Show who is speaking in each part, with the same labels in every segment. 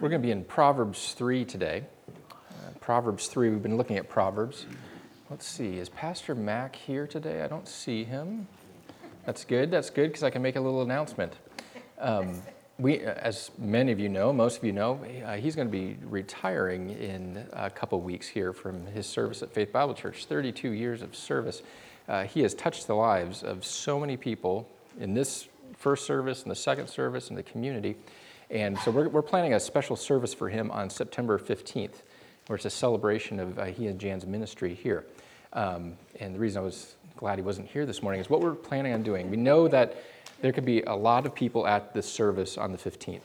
Speaker 1: We're going to be in Proverbs 3 today. Uh, Proverbs 3, we've been looking at Proverbs. Let's see, is Pastor Mac here today? I don't see him. That's good, that's good, because I can make a little announcement. Um, we, as many of you know, most of you know, uh, he's going to be retiring in a couple weeks here from his service at Faith Bible Church. 32 years of service. Uh, he has touched the lives of so many people in this first service and the second service and the community. And so we're, we're planning a special service for him on September 15th, where it's a celebration of uh, he and Jan's ministry here. Um, and the reason I was glad he wasn't here this morning is what we're planning on doing. We know that there could be a lot of people at this service on the 15th.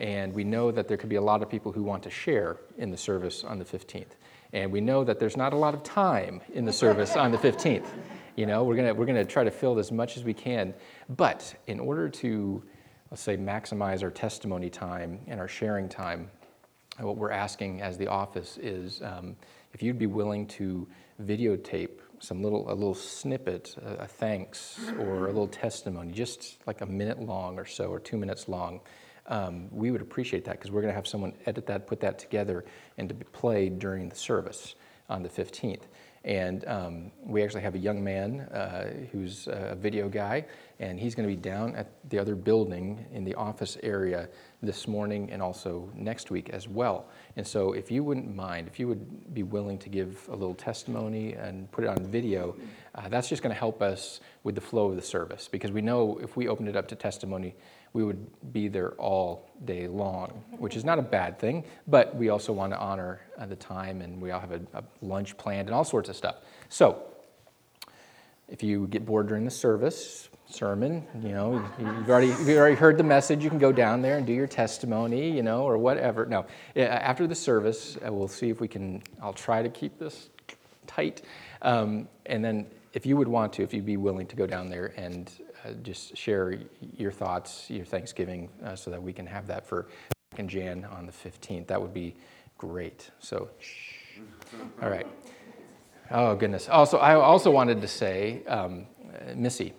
Speaker 1: And we know that there could be a lot of people who want to share in the service on the 15th. And we know that there's not a lot of time in the service on the 15th. You know, we're going to we're gonna try to fill as much as we can. But in order to let's say, maximize our testimony time and our sharing time, what we're asking as the office is um, if you'd be willing to videotape some little a little snippet, a, a, thanks or a little testimony, just like a minute long or so, or two minutes long. Um, we would appreciate that because we're going to have someone edit that, put that together, and to be played during the service on the 15th. And um, we actually have a young man uh, who's a video guy, and he's going to be down at the other building in the office area this morning and also next week as well. And so, if you wouldn't mind, if you would be willing to give a little testimony and put it on video, uh, that's just going to help us with the flow of the service because we know if we open it up to testimony, we would be there all day long, which is not a bad thing, but we also want to honor uh, the time and we all have a, a, lunch planned and all sorts of stuff. So, if you get bored during the service, sermon, you know, you've already, you've already heard the message, you can go down there and do your testimony, you know, or whatever. No, after the service, uh, we'll see if we can, I'll try to keep this tight. Um, and then if you would want to, if you'd be willing to go down there and just share your thoughts, your Thanksgiving, uh, so that we can have that for and Jan on the 15th. That would be great. So, shh. all right. Oh goodness. Also, I also wanted to say, um, uh, Missy,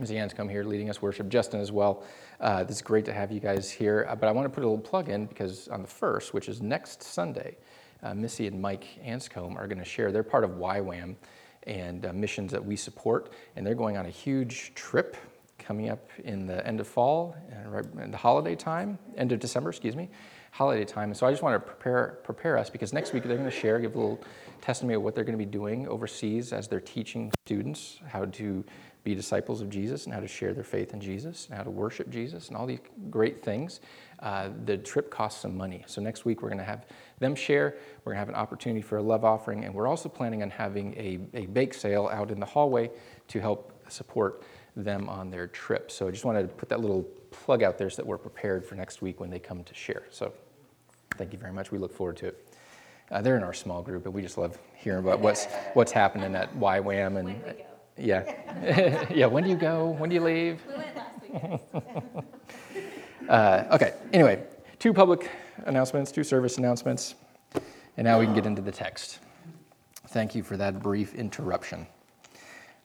Speaker 1: Missy Anscombe here leading us worship. Justin as well. Uh, is great to have you guys here. Uh, but I want to put a little plug in because on the first, which is next Sunday, uh, Missy and Mike Anscombe are going to share. They're part of YWAM and uh, missions that we support. And they're going on a huge trip coming up in the end of fall, uh, right in the holiday time, end of December, excuse me, holiday time. And so I just want to prepare, prepare us because next week they're going to share, give a little testimony of what they're going to be doing overseas as they're teaching students how to be disciples of Jesus and how to share their faith in Jesus and how to worship Jesus and all these great things. Uh, the trip costs some money. So next week we're going to have them share. We're going to have an opportunity for a love offering, and we're also planning on having a, a bake sale out in the hallway to help support them on their trip. So I just wanted to put that little plug out there so that we're prepared for next week when they come to share. So thank you very much. We look forward to it. Uh, they're in our small group, and we just love hearing about what's what's happening at YWAM and yeah, yeah. When do you go? When do you leave?
Speaker 2: We went last week.
Speaker 1: uh, okay. Anyway, two public announcements, two service announcements, and now we can get into the text. Thank you for that brief interruption.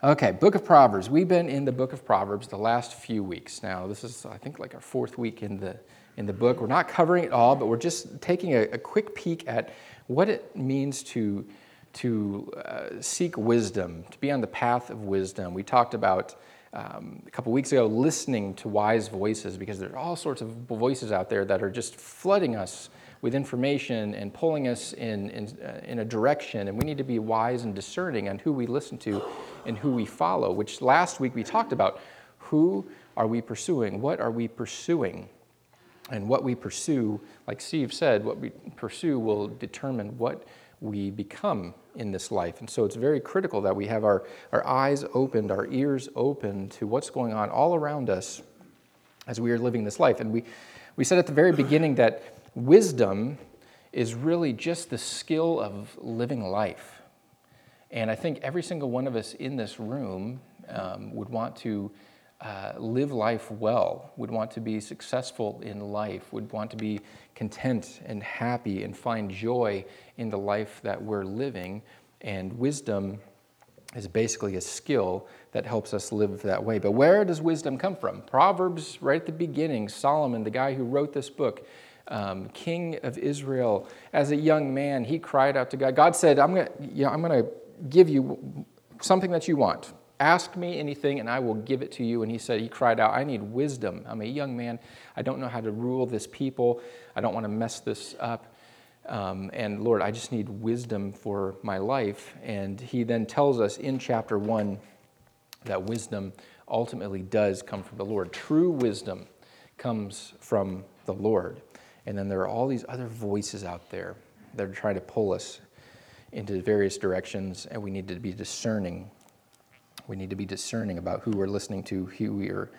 Speaker 1: Okay, Book of Proverbs. We've been in the Book of Proverbs the last few weeks. Now, this is, I think, like our fourth week in the in the book. We're not covering it all, but we're just taking a, a quick peek at what it means to to uh, seek wisdom, to be on the path of wisdom. We talked about um, a couple weeks ago listening to wise voices because there are all sorts of voices out there that are just flooding us with information and pulling us in, in, uh, in a direction. And we need to be wise and discerning on who we listen to and who we follow, which last week we talked about. Who are we pursuing? What are we pursuing? And what we pursue, like Steve said, what we pursue will determine what we become in this life. And so it's very critical that we have our, our eyes opened, our ears open to what's going on all around us as we are living this life. And we, we said at the very beginning that wisdom is really just the skill of living life. And I think every single one of us in this room um, would want to uh, live life well, would want to be successful in life, would want to be content and happy and find joy in the life that we're living. And wisdom is basically a skill that helps us live that way. But where does wisdom come from? Proverbs, right at the beginning, Solomon, the guy who wrote this book, um, King of Israel. As a young man, he cried out to God. God said, I'm going you know, to give you something that you want. Ask me anything and I will give it to you. And he said, He cried out, I need wisdom. I'm a young man. I don't know how to rule this people. I don't want to mess this up. Um, and Lord, I just need wisdom for my life. And he then tells us in chapter 1 that wisdom ultimately does come from the Lord. True wisdom comes from the Lord. And then there are all these other voices out there that are trying to pull us into various directions, and we need to be discerning we need to be discerning about who we're listening to, who we are,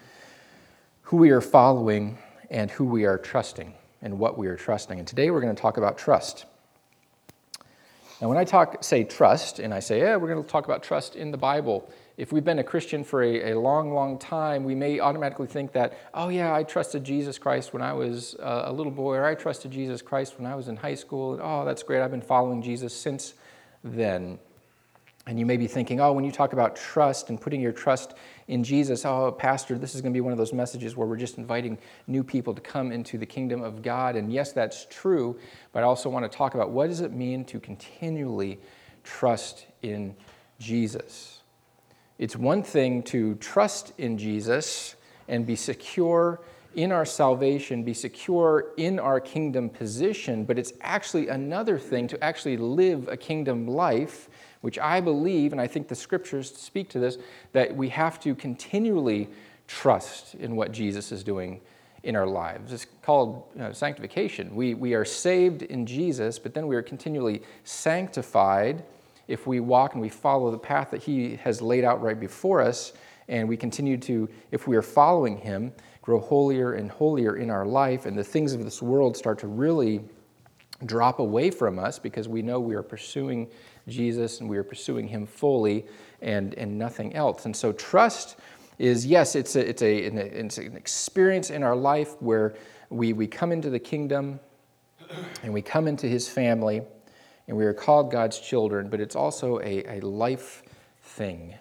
Speaker 1: who we are following, and who we are trusting, and what we are trusting. And today we're going to talk about trust. Now, when I talk, say trust, and I say, yeah, we're going to talk about trust in the Bible, if we've been a Christian for a, a, long, long time, we may automatically think that, oh, yeah, I trusted Jesus Christ when I was uh, a little boy, or I trusted Jesus Christ when I was in high school. Oh, that's great. I've been following Jesus since then. And you may be thinking, oh, when you talk about trust and putting your trust in Jesus, oh, Pastor, this is going to be one of those messages where we're just inviting new people to come into the kingdom of God. And yes, that's true, but I also want to talk about what does it mean to continually trust in Jesus. It's one thing to trust in Jesus and be secure in our salvation, be secure in our kingdom position, but it's actually another thing to actually live a kingdom life which I believe, and I think the scriptures speak to this, that we have to continually trust in what Jesus is doing in our lives. It's called you know, sanctification. We, we are saved in Jesus, but then we are continually sanctified if we walk and we follow the path that He has laid out right before us, and we continue to, if we are following Him, grow holier and holier in our life, and the things of this world start to really drop away from us because we know we are pursuing Jesus and we are pursuing Him fully and, and nothing else. And so trust is, yes, it's, a, it's, a, it's an experience in our life where we, we come into the kingdom and we come into His family and we are called God's children, but it's also a, a life thing.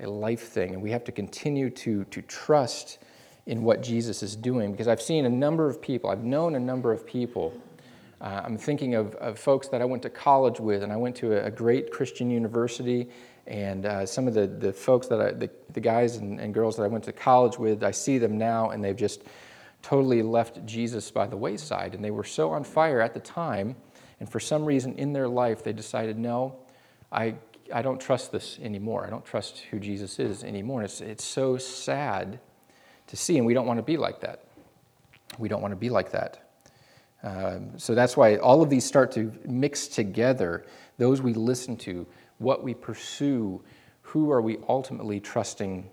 Speaker 1: A life thing. And we have to continue to, to trust in what Jesus is doing because I've seen a number of people, I've known a number of people uh, I'm thinking of, of, folks that I went to college with, and I went to a, a great Christian university. And uh, some of the, the folks that I, the, the guys and, and girls that I went to college with, I see them now, and they've just totally left Jesus by the wayside. And they were so on fire at the time, and for some reason in their life, they decided, no, I, I don't trust this anymore. I don't trust who Jesus is anymore. And it's, it's so sad to see, and we don't want to be like that. We don't want to be like that. Um, so that's why all of these start to mix together those we listen to, what we pursue, who are we ultimately trusting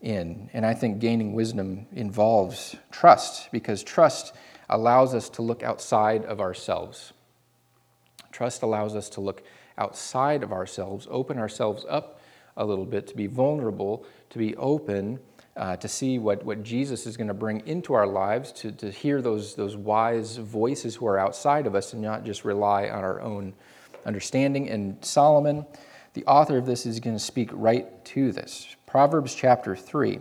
Speaker 1: in. And I think gaining wisdom involves trust because trust allows us to look outside of ourselves. Trust allows us to look outside of ourselves, open ourselves up a little bit, to be vulnerable, to be open, uh, to see what, what Jesus is going to bring into our lives, to, to hear those, those wise voices who are outside of us and not just rely on our own understanding. And Solomon, the author of this, is going to speak right to this. Proverbs chapter 3.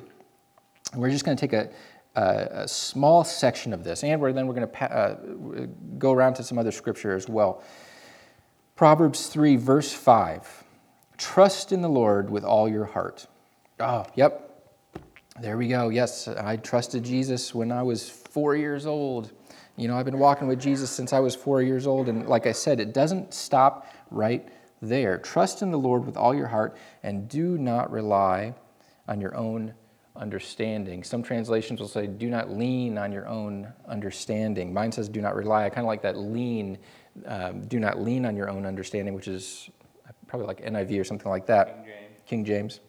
Speaker 1: we're just going to take a, a, a, small section of this, and we're, then we're going to pa- uh, go around to some other scripture as well. Proverbs 3, verse 5. Trust in the Lord with all your heart. Oh, yep, there we go. Yes, I trusted Jesus when I was four years old. You know, I've been walking with Jesus since I was four years old. And like I said, it doesn't stop right there. Trust in the Lord with all your heart and do not rely on your own understanding. Some translations will say, do not lean on your own understanding. Mine says, do not rely. I kind of like that lean, um, do not lean on your own understanding, which is probably like NIV or something like that.
Speaker 3: King James.
Speaker 1: King James.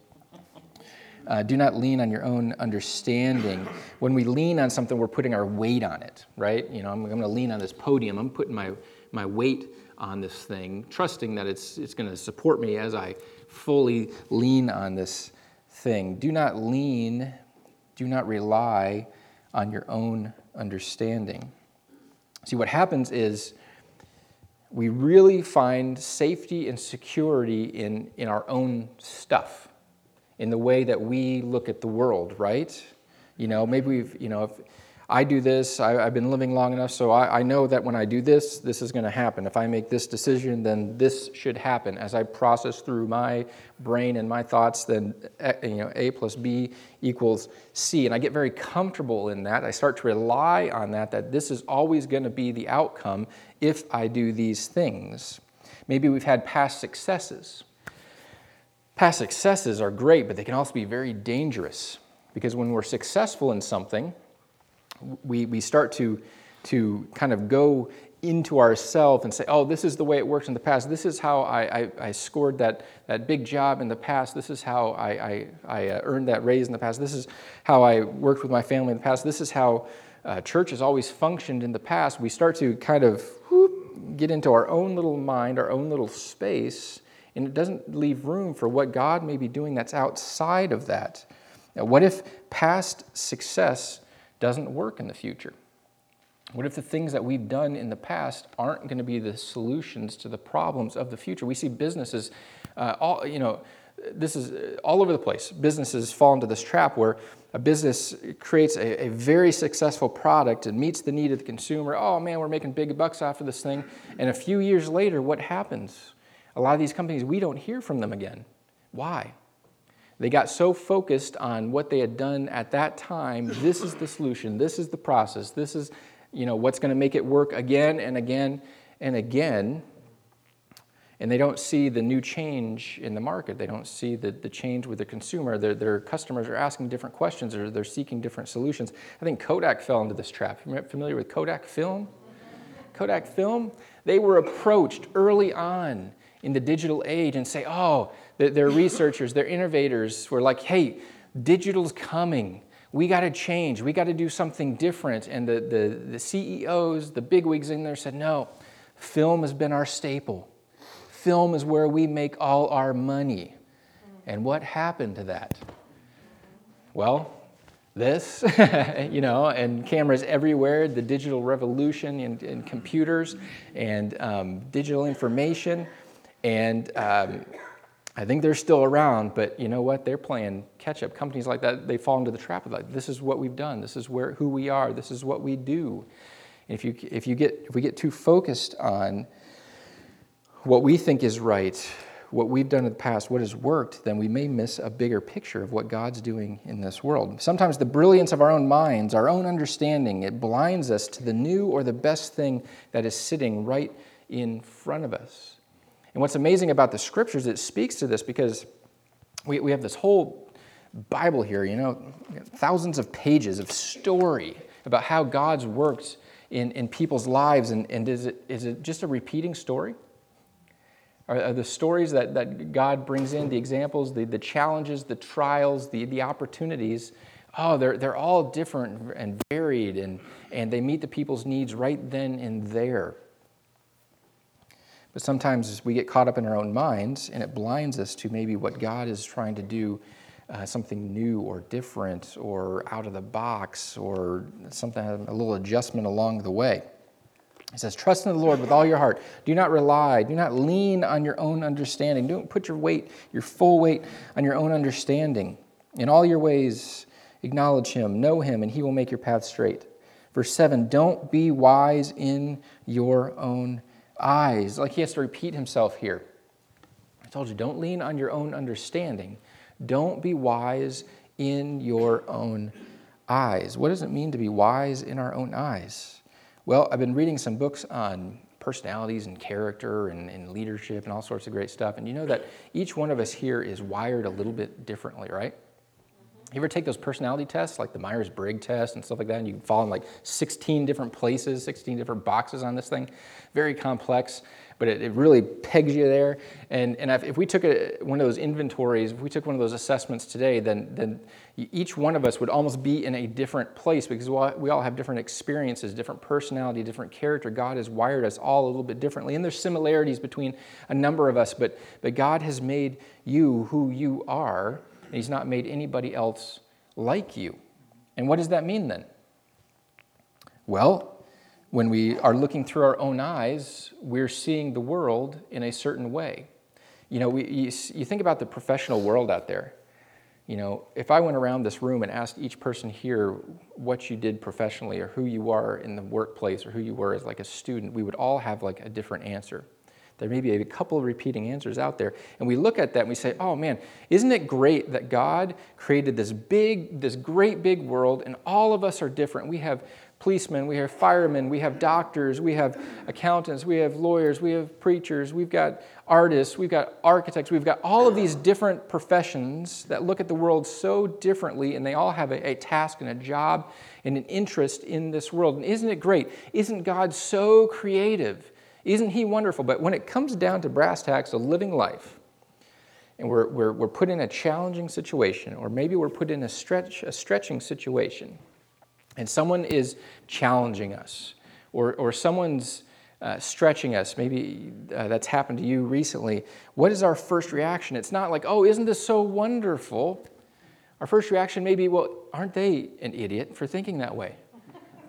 Speaker 1: Uh, do not lean on your own understanding. When we lean on something, we're putting our weight on it, right? You know, I'm, I'm going to lean on this podium. I'm putting my, my weight on this thing, trusting that it's, it's going to support me as I fully lean on this thing. Do not lean, do not rely on your own understanding. See, what happens is we really find safety and security in, in our own stuff in the way that we look at the world, right? You know, maybe we've, you know, if I do this, I, have been living long enough, so I, I know that when I do this, this is going to happen. If I make this decision, then this should happen. As I process through my brain and my thoughts, then eh, you know, A plus B equals C. And I get very comfortable in that. I start to rely on that, that this is always going to be the outcome if I do these things. Maybe we've had past successes. Past successes are great, but they can also be very dangerous because when we're successful in something, we, we start to, to kind of go into ourselves and say, oh, this is the way it works in the past. This is how I, I, I scored that, that big job in the past. This is how I, I, I uh, earned that raise in the past. This is how I worked with my family in the past. This is how uh, church has always functioned in the past. We start to kind of whoop, get into our own little mind, our own little space, and it doesn't leave room for what God may be doing that's outside of that. Now, what if past success doesn't work in the future? What if the things that we've done in the past aren't going to be the solutions to the problems of the future? We see businesses, uh, all, you know, this is uh, all over the place. Businesses fall into this trap where a business creates a, a, very successful product and meets the need of the consumer. Oh man, we're making big bucks off of this thing. And a few years later, what happens? A lot of these companies, we don't hear from them again. Why? They got so focused on what they had done at that time. This is the solution. This is the process. This is, you know, what's going to make it work again and again and again. And they don't see the new change in the market. They don't see the, the change with the consumer. Their, their customers are asking different questions or they're seeking different solutions. I think Kodak fell into this trap. Familiar with Kodak film? Kodak film, they were approached early on in the digital age and say, oh, they're researchers, they're innovators were like, hey, digital's coming. We got to change. We got to do something different. And the, the, the CEOs, the bigwigs in there said, no, film has been our staple. Film is where we make all our money. And what happened to that? Well, this, you know, and cameras everywhere, the digital revolution and, and computers and um, digital information. And um, I think they're still around, but you know what? They're playing catch up. Companies like that, they fall into the trap of like, this is what we've done. This is where, who we are. This is what we do. And if, you, if, you get, if we get too focused on what we think is right, what we've done in the past, what has worked, then we may miss a bigger picture of what God's doing in this world. Sometimes the brilliance of our own minds, our own understanding, it blinds us to the new or the best thing that is sitting right in front of us. And what's amazing about the scriptures, it speaks to this because we, we have this whole Bible here, you know, thousands of pages of story about how God's worked in, in people's lives. And, and is, it, is it just a repeating story? Are, are the stories that, that God brings in, the examples, the, the challenges, the trials, the, the opportunities, oh, they're, they're all different and varied, and, and they meet the people's needs right then and there. But sometimes we get caught up in our own minds and it blinds us to maybe what God is trying to do uh, something new or different or out of the box or something, a little adjustment along the way. He says, Trust in the Lord with all your heart. Do not rely, do not lean on your own understanding. Don't put your weight, your full weight on your own understanding. In all your ways, acknowledge him, know him, and he will make your path straight. Verse 7 Don't be wise in your own eyes. Like he has to repeat himself here. I told you, don't lean on your own understanding. Don't be wise in your own eyes. What does it mean to be wise in our own eyes? Well, I've been reading some books on personalities and character and, and, leadership and all sorts of great stuff. And you know that each one of us here is wired a little bit differently, right? You ever take those personality tests, like the Myers Briggs test and stuff like that, and you fall in like 16 different places, 16 different boxes on this thing? Very complex, but it, it really pegs you there. And, and if, we took a, one of those inventories, if we took one of those assessments today, then, then each one of us would almost be in a different place because we all have different experiences, different personality, different character. God has wired us all a little bit differently. And there's similarities between a number of us, but, but God has made you who you are and He's not made anybody else like you. And what does that mean then? Well, when we are looking through our own eyes, we're seeing the world in a certain way. You know, we, you, you think about the professional world out there. You know, if I went around this room and asked each person here what you did professionally or who you are in the workplace or who you were as like a student, we would all have like a different answer. There may be a couple of repeating answers out there. And we look at that and we say, oh man, isn't it great that God created this big, this great big world and all of us are different? We have policemen, we have firemen, we have doctors, we have accountants, we have lawyers, we have preachers, we've got artists, we've got architects, we've got all of these different professions that look at the world so differently, and they all have a, a task and a job and an interest in this world. And isn't it great? Isn't God so creative? Isn't He wonderful? But when it comes down to brass tacks of living life, and we're, we're, we're put in a challenging situation, or maybe we're put in a, stretch, a stretching situation, and someone is challenging us, or, or someone's uh, stretching us, maybe uh, that's happened to you recently, what is our first reaction? It's not like, oh, isn't this so wonderful? Our first reaction may be, well, aren't they an idiot for thinking that way?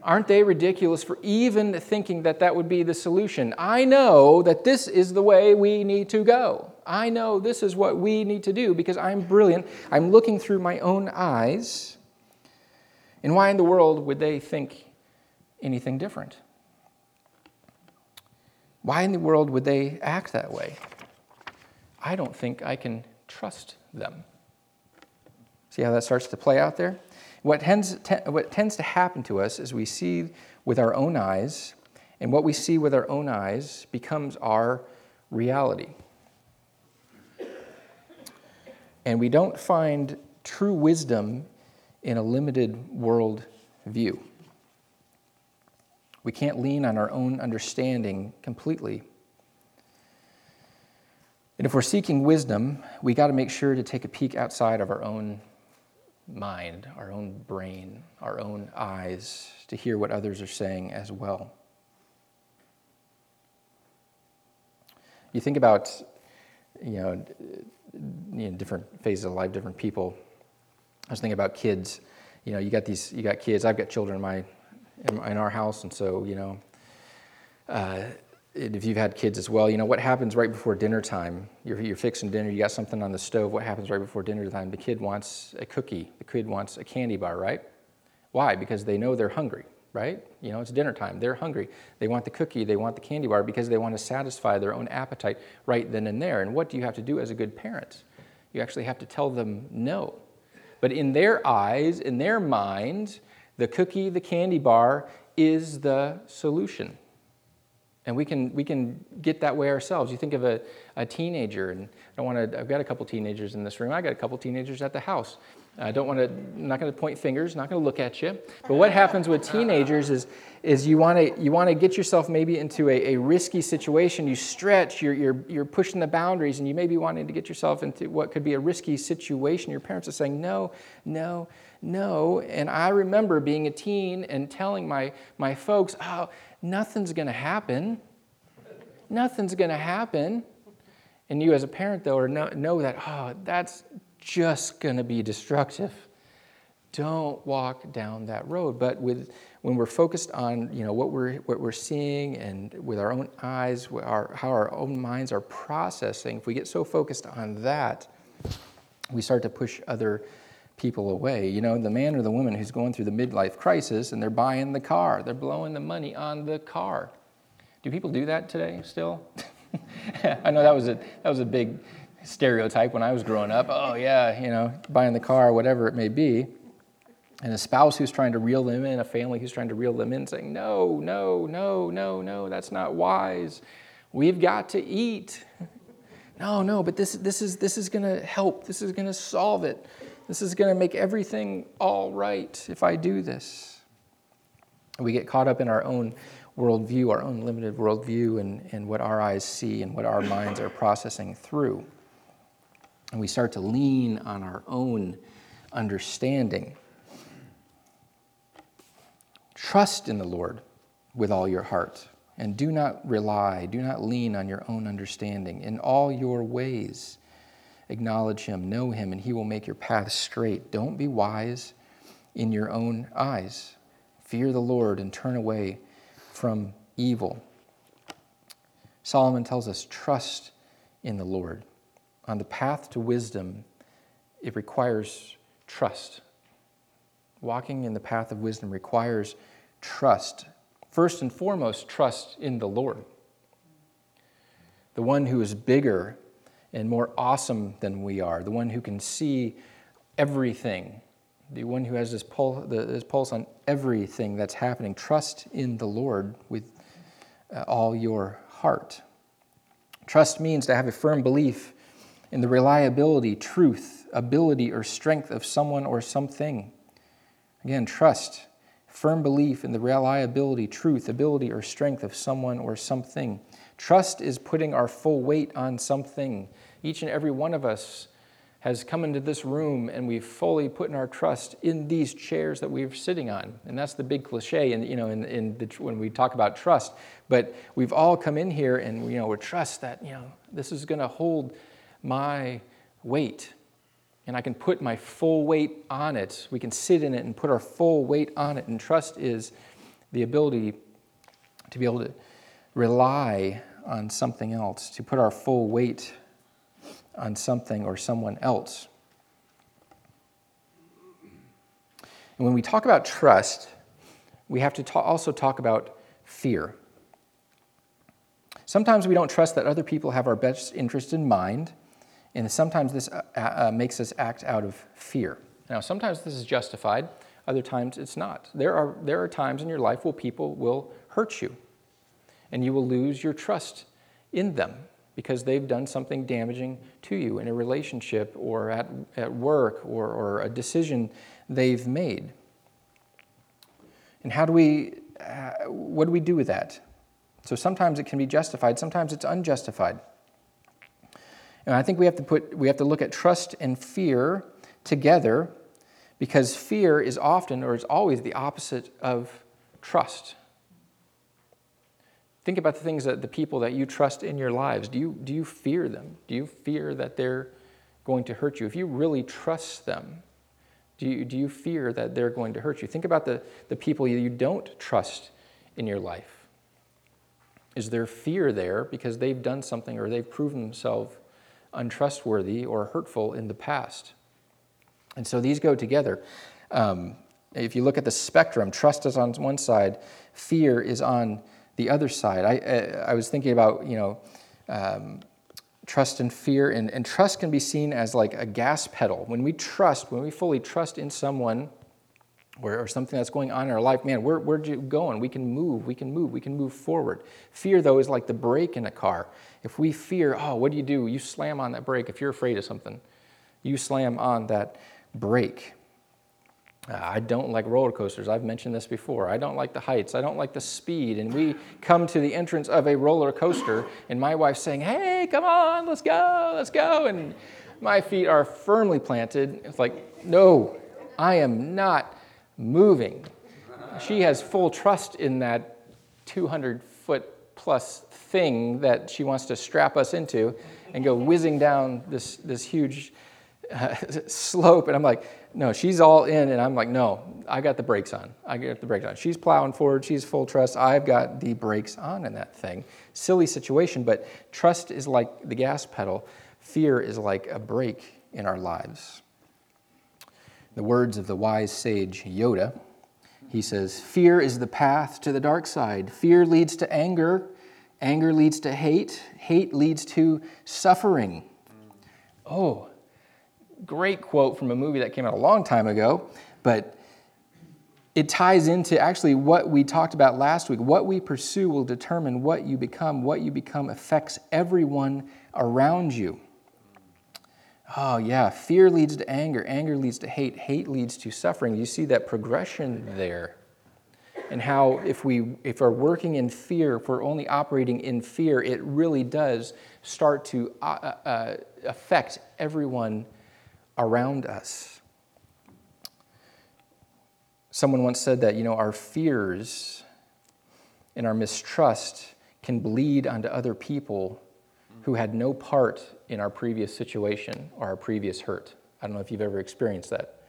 Speaker 1: Aren't they ridiculous for even thinking that that would be the solution? I know that this is the way we need to go. I know this is what we need to do because I'm brilliant. I'm looking through my own eyes. And why in the world would they think anything different? Why in the world would they act that way? I don't think I can trust them. See how that starts to play out there? What tends, what tends to happen to us is we see with our own eyes, and what we see with our own eyes becomes our reality. And we don't find true wisdom in a limited world view. We can't lean on our own understanding completely. And if we're seeking wisdom, we got to make sure to take a peek outside of our own mind, our own brain, our own eyes to hear what others are saying as well. You think about, you know, you know different phases of life, different people. I was thinking about kids. You know, you got these, you got kids. I've got children in my, in, our house, and so you know, uh, if you've had kids as well, you know what happens right before dinner time. You're, you're fixing dinner. You got something on the stove. What happens right before dinner time? The kid wants a cookie. The kid wants a candy bar, right? Why? Because they know they're hungry, right? You know, it's dinner time. They're hungry. They want the cookie. They want the candy bar because they want to satisfy their own appetite right then and there. And what do you have to do as a good parent? You actually have to tell them no. But in their eyes, in their mind, the cookie, the candy bar is the solution. And we can, we can get that way ourselves. You think of a, a teenager, and I want to, I've got a couple teenagers in this room. I got a couple teenagers at the house. I don't want to, I'm not going to point fingers, not going to look at you. But what happens with teenagers is, is you want to, you want to get yourself maybe into a, a risky situation. You stretch, you're, you're, you're pushing the boundaries, and you may be wanting to get yourself into what could be a risky situation. Your parents are saying, no, no, no. And I remember being a teen and telling my, my folks, oh, nothing's going to happen. Nothing's going to happen. And you, as a parent, though, know, know that, oh, that's just going to be destructive. Don't walk down that road. But with, when we're focused on you know, what, we're, what we're seeing and with our own eyes, our, how our own minds are processing, if we get so focused on that, we start to push other people away. You know, the man or the woman who's going through the midlife crisis and they're buying the car, they're blowing the money on the car. Do people do that today still? I know that was a that was a big stereotype when I was growing up. Oh yeah, you know, buying the car, whatever it may be. And a spouse who's trying to reel them in, a family who's trying to reel them in, saying, No, no, no, no, no, that's not wise. We've got to eat. No, no, but this, this is, this is going to help. This is going to solve it. This is going to make everything all right if I do this. We get caught up in our own worldview, our own limited worldview, and, and what our eyes see and what our minds are processing through. And we start to lean on our own understanding. Trust in the Lord with all your heart, and do not rely, do not lean on your own understanding. In all your ways, acknowledge Him, know Him, and He will make your path straight. Don't be wise in your own eyes. Fear the Lord and turn away from evil. Solomon tells us trust in the Lord on the path to wisdom it requires trust. Walking in the path of wisdom requires trust. First and foremost, trust in the Lord, the one who is bigger and more awesome than we are, the one who can see everything, the one who has his pulse, his pulse on everything that's happening. Trust in the Lord with uh, all your heart. Trust means to have a firm belief in the reliability, truth, ability, or strength of someone or something. Again, trust, firm belief in the reliability, truth, ability, or strength of someone or something. Trust is putting our full weight on something. Each and every one of us has come into this room and we've fully put in our trust in these chairs that we're sitting on. And that's the big cliche in, you know, in, in the, when we talk about trust. But we've all come in here and you know, we trust that you know, this is going to hold my weight. And I can put my full weight on it. We can sit in it and put our full weight on it. And trust is the ability to be able to rely on something else, to put our full weight on something or someone else. And when we talk about trust, we have to ta- also talk about fear. Sometimes we don't trust that other people have our best interest in mind, and sometimes this uh, uh, makes us act out of fear. Now, sometimes this is justified, other times it's not. There are, there are times in your life where people will hurt you, and you will lose your trust in them because they've done something damaging to you in a relationship or at, at work or, or a decision they've made. And how do we, uh, what do we do with that? So sometimes it can be justified, sometimes it's unjustified. And I think we have to put, we have to look at trust and fear together because fear is often or is always the opposite of trust. Think about the things that the people that you trust in your lives. Do you, do you fear them? Do you fear that they're going to hurt you? If you really trust them, do you, do you fear that they're going to hurt you? Think about the, the people you don't trust in your life. Is there fear there because they've done something or they've proven themselves untrustworthy or hurtful in the past? And so these go together. Um, if you look at the spectrum, trust is on one side, fear is on the other side. I, uh, I was thinking about, you know, um, trust and fear, and, and trust can be seen as like a gas pedal. When we trust, when we fully trust in someone or, or something that's going on in our life, man, we're, we're going. We can move, we can move, we can move forward. Fear, though, is like the brake in a car. If we fear, oh, what do you do? You slam on that brake if you're afraid of something. You slam on that brake. I don't like roller coasters. I've mentioned this before. I don't like the heights. I don't like the speed. And we come to the entrance of a roller coaster, and my wife's saying, Hey, come on, let's go, let's go. And my feet are firmly planted. It's like, No, I am not moving. She has full trust in that 200 foot plus thing that she wants to strap us into and go whizzing down this, this huge uh, slope. And I'm like, no, she's all in, and I'm like, no, I got the brakes on. I got the brakes on. She's plowing forward, she's full trust. I've got the brakes on in that thing. Silly situation, but trust is like the gas pedal, fear is like a brake in our lives. The words of the wise sage Yoda, he says, Fear is the path to the dark side. Fear leads to anger, anger leads to hate, hate leads to suffering. Oh, great quote from a movie that came out a long time ago, but it ties into actually what we talked about last week. What we pursue will determine what you become. What you become affects everyone around you. Oh, yeah, fear leads to anger, anger leads to hate, hate leads to suffering. You see that progression there. And how, if, we, if we're working in fear, if we're only operating in fear, it really does start to uh, uh, affect everyone around us. Someone once said that, you know, our fears and our mistrust can bleed onto other people who had no part in our previous situation or our previous hurt. I don't know if you've ever experienced that.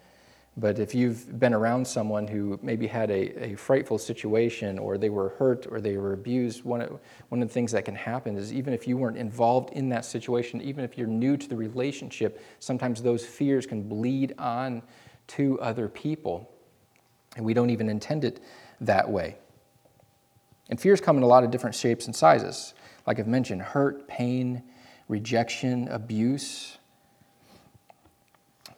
Speaker 1: But if you've been around someone who maybe had a, a frightful situation or they were hurt or they were abused, one of, one of the things that can happen is even if you weren't involved in that situation, even if you're new to the relationship, sometimes those fears can bleed on to other people. And we don't even intend it that way. And fears come in a lot of different shapes and sizes. Like I've mentioned, hurt, pain, rejection, abuse.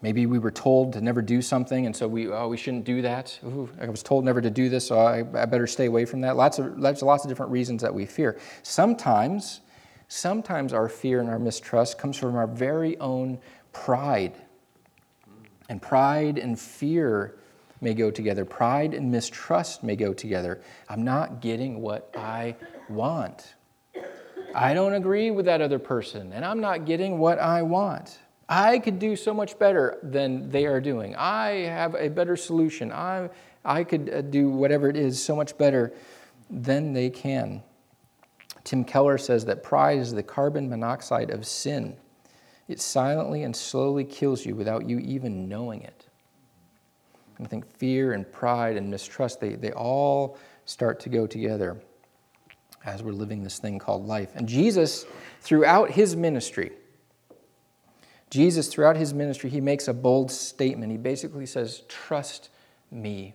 Speaker 1: Maybe we were told to never do something, and so we, oh, we shouldn't do that. Ooh, I was told never to do this, so I, I better stay away from that. Lots of, lots, lots of different reasons that we fear. Sometimes, sometimes our fear and our mistrust comes from our very own pride. And pride and fear may go together. Pride and mistrust may go together. I'm not getting what I want. I don't agree with that other person, and I'm not getting what I want. I could do so much better than they are doing. I have a better solution. I, I could uh, do whatever it is so much better than they can. Tim Keller says that pride is the carbon monoxide of sin. It silently and slowly kills you without you even knowing it. And I think fear and pride and mistrust, they, they all start to go together as we're living this thing called life. And Jesus, throughout his ministry, Jesus, throughout his ministry, he makes a bold statement. He basically says, Trust me.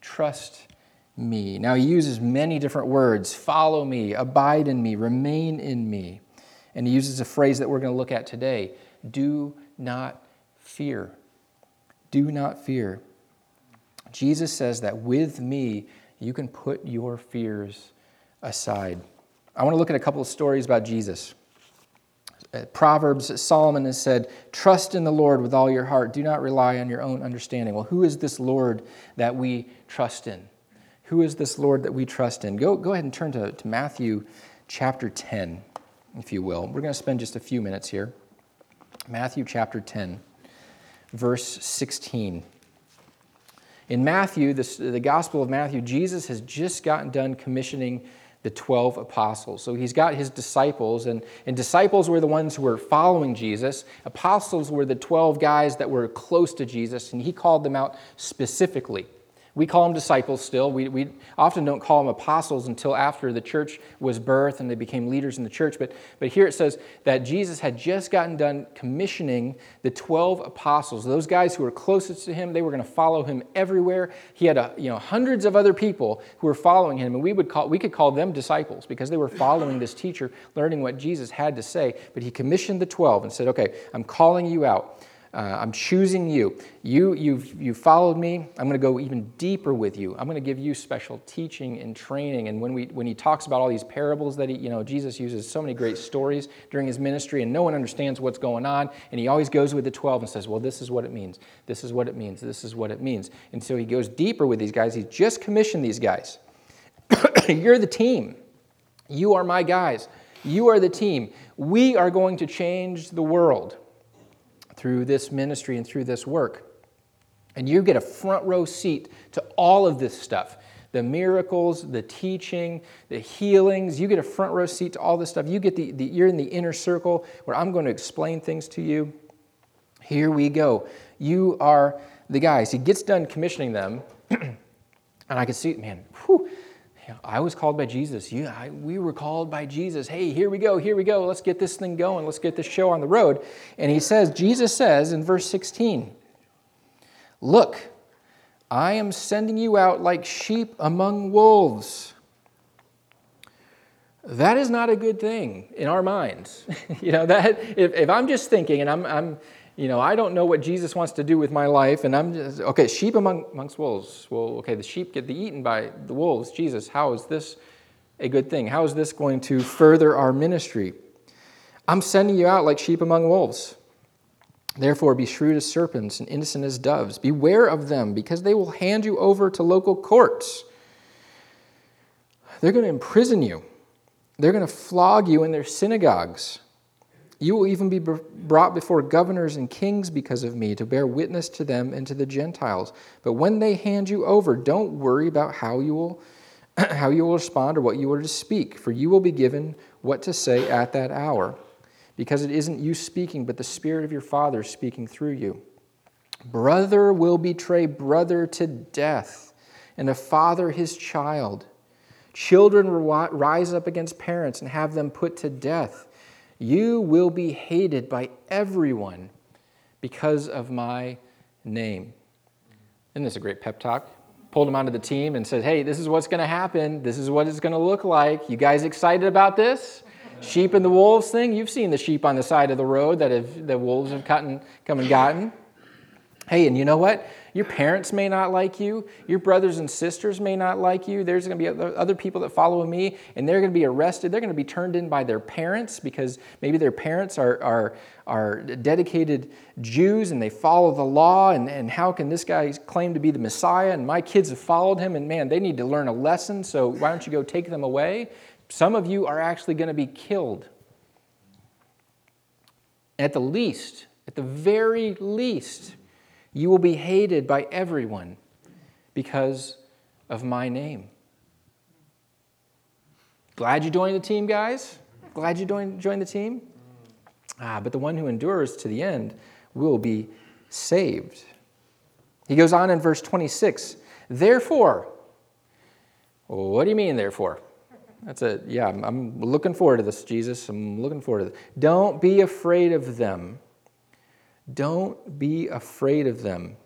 Speaker 1: Trust me. Now, he uses many different words follow me, abide in me, remain in me. And he uses a phrase that we're going to look at today do not fear. Do not fear. Jesus says that with me, you can put your fears aside. I want to look at a couple of stories about Jesus. Uh, Proverbs, Solomon has said, Trust in the Lord with all your heart. Do not rely on your own understanding. Well, who is this Lord that we trust in? Who is this Lord that we trust in? Go, go ahead and turn to, to Matthew chapter 10, if you will. We're going to spend just a few minutes here. Matthew chapter 10, verse 16. In Matthew, this, the Gospel of Matthew, Jesus has just gotten done commissioning the 12 apostles. So he's got his disciples, and, and disciples were the ones who were following Jesus. Apostles were the 12 guys that were close to Jesus, and he called them out specifically. We call them disciples still. We, we often don't call them apostles until after the church was birthed and they became leaders in the church. But, but here it says that Jesus had just gotten done commissioning the 12 apostles. Those guys who were closest to him, they were going to follow him everywhere. He had a, you know, hundreds of other people who were following him, and we, would call, we could call them disciples because they were following this teacher, learning what Jesus had to say. But he commissioned the 12 and said, Okay, I'm calling you out. Uh, I'm choosing you. You, you've, you followed me. I'm going to go even deeper with you. I'm going to give you special teaching and training. And when, we, when he talks about all these parables that he, you know, Jesus uses so many great stories during his ministry, and no one understands what's going on. And he always goes with the 12 and says, Well, this is what it means. This is what it means. This is what it means. And so he goes deeper with these guys. He's just commissioned these guys. You're the team. You are my guys. You are the team. We are going to change the world through this ministry and through this work. And you get a front row seat to all of this stuff the miracles, the teaching, the healings. You get a front row seat to all this stuff. You get the, the, you're in the inner circle where I'm going to explain things to you. Here we go. You are the guys. He gets done commissioning them, and I can see, man, whew, I was called by Jesus. You, I, we were called by Jesus. Hey, here we go, here we go. Let's get this thing going. Let's get this show on the road. And he says, Jesus says in verse 16, Look, I am sending you out like sheep among wolves. That is not a good thing in our minds. you know, that if, if I'm just thinking and I'm, I'm you know, I don't know what Jesus wants to do with my life, and I'm just, okay, sheep among, amongst wolves. Well, okay, the sheep get eaten by the wolves. Jesus, how is this a good thing? How is this going to further our ministry? I'm sending you out like sheep among wolves. Therefore, be shrewd as serpents and innocent as doves. Beware of them, because they will hand you over to local courts. They're going to imprison you, they're going to flog you in their synagogues. You will even be brought before governors and kings because of me to bear witness to them and to the Gentiles. But when they hand you over, don't worry about how you will how you will respond or what you are to speak, for you will be given what to say at that hour, because it isn't you speaking, but the Spirit of your Father speaking through you. Brother will betray brother to death, and a father his child. Children will rise up against parents and have them put to death. You will be hated by everyone because of my name. Isn't this a great pep talk? Pulled him onto the team and said, Hey, this is what's going to happen. This is what it's going to look like. You guys excited about this? Sheep and the wolves thing? You've seen the sheep on the side of the road that have, the wolves have come and gotten. Hey, and you know what? Your parents may not like you. Your brothers and sisters may not like you. There's going to be other people that follow me, and they're going to be arrested. They're going to be turned in by their parents because maybe their parents are, are, are dedicated Jews and they follow the law. And, and how can this guy claim to be the Messiah? And my kids have followed him, and man, they need to learn a lesson. So why don't you go take them away? Some of you are actually going to be killed. At the least, at the very least, you will be hated by everyone because of my name. Glad you joined the team, guys? Glad you joined, the team? Ah, but the one who endures to the end will be saved. He goes on in verse 26 Therefore, what do you mean, therefore? That's it. Yeah, I'm, I'm looking forward to this, Jesus. I'm looking forward to this. Don't be afraid of them. Don't be afraid of them.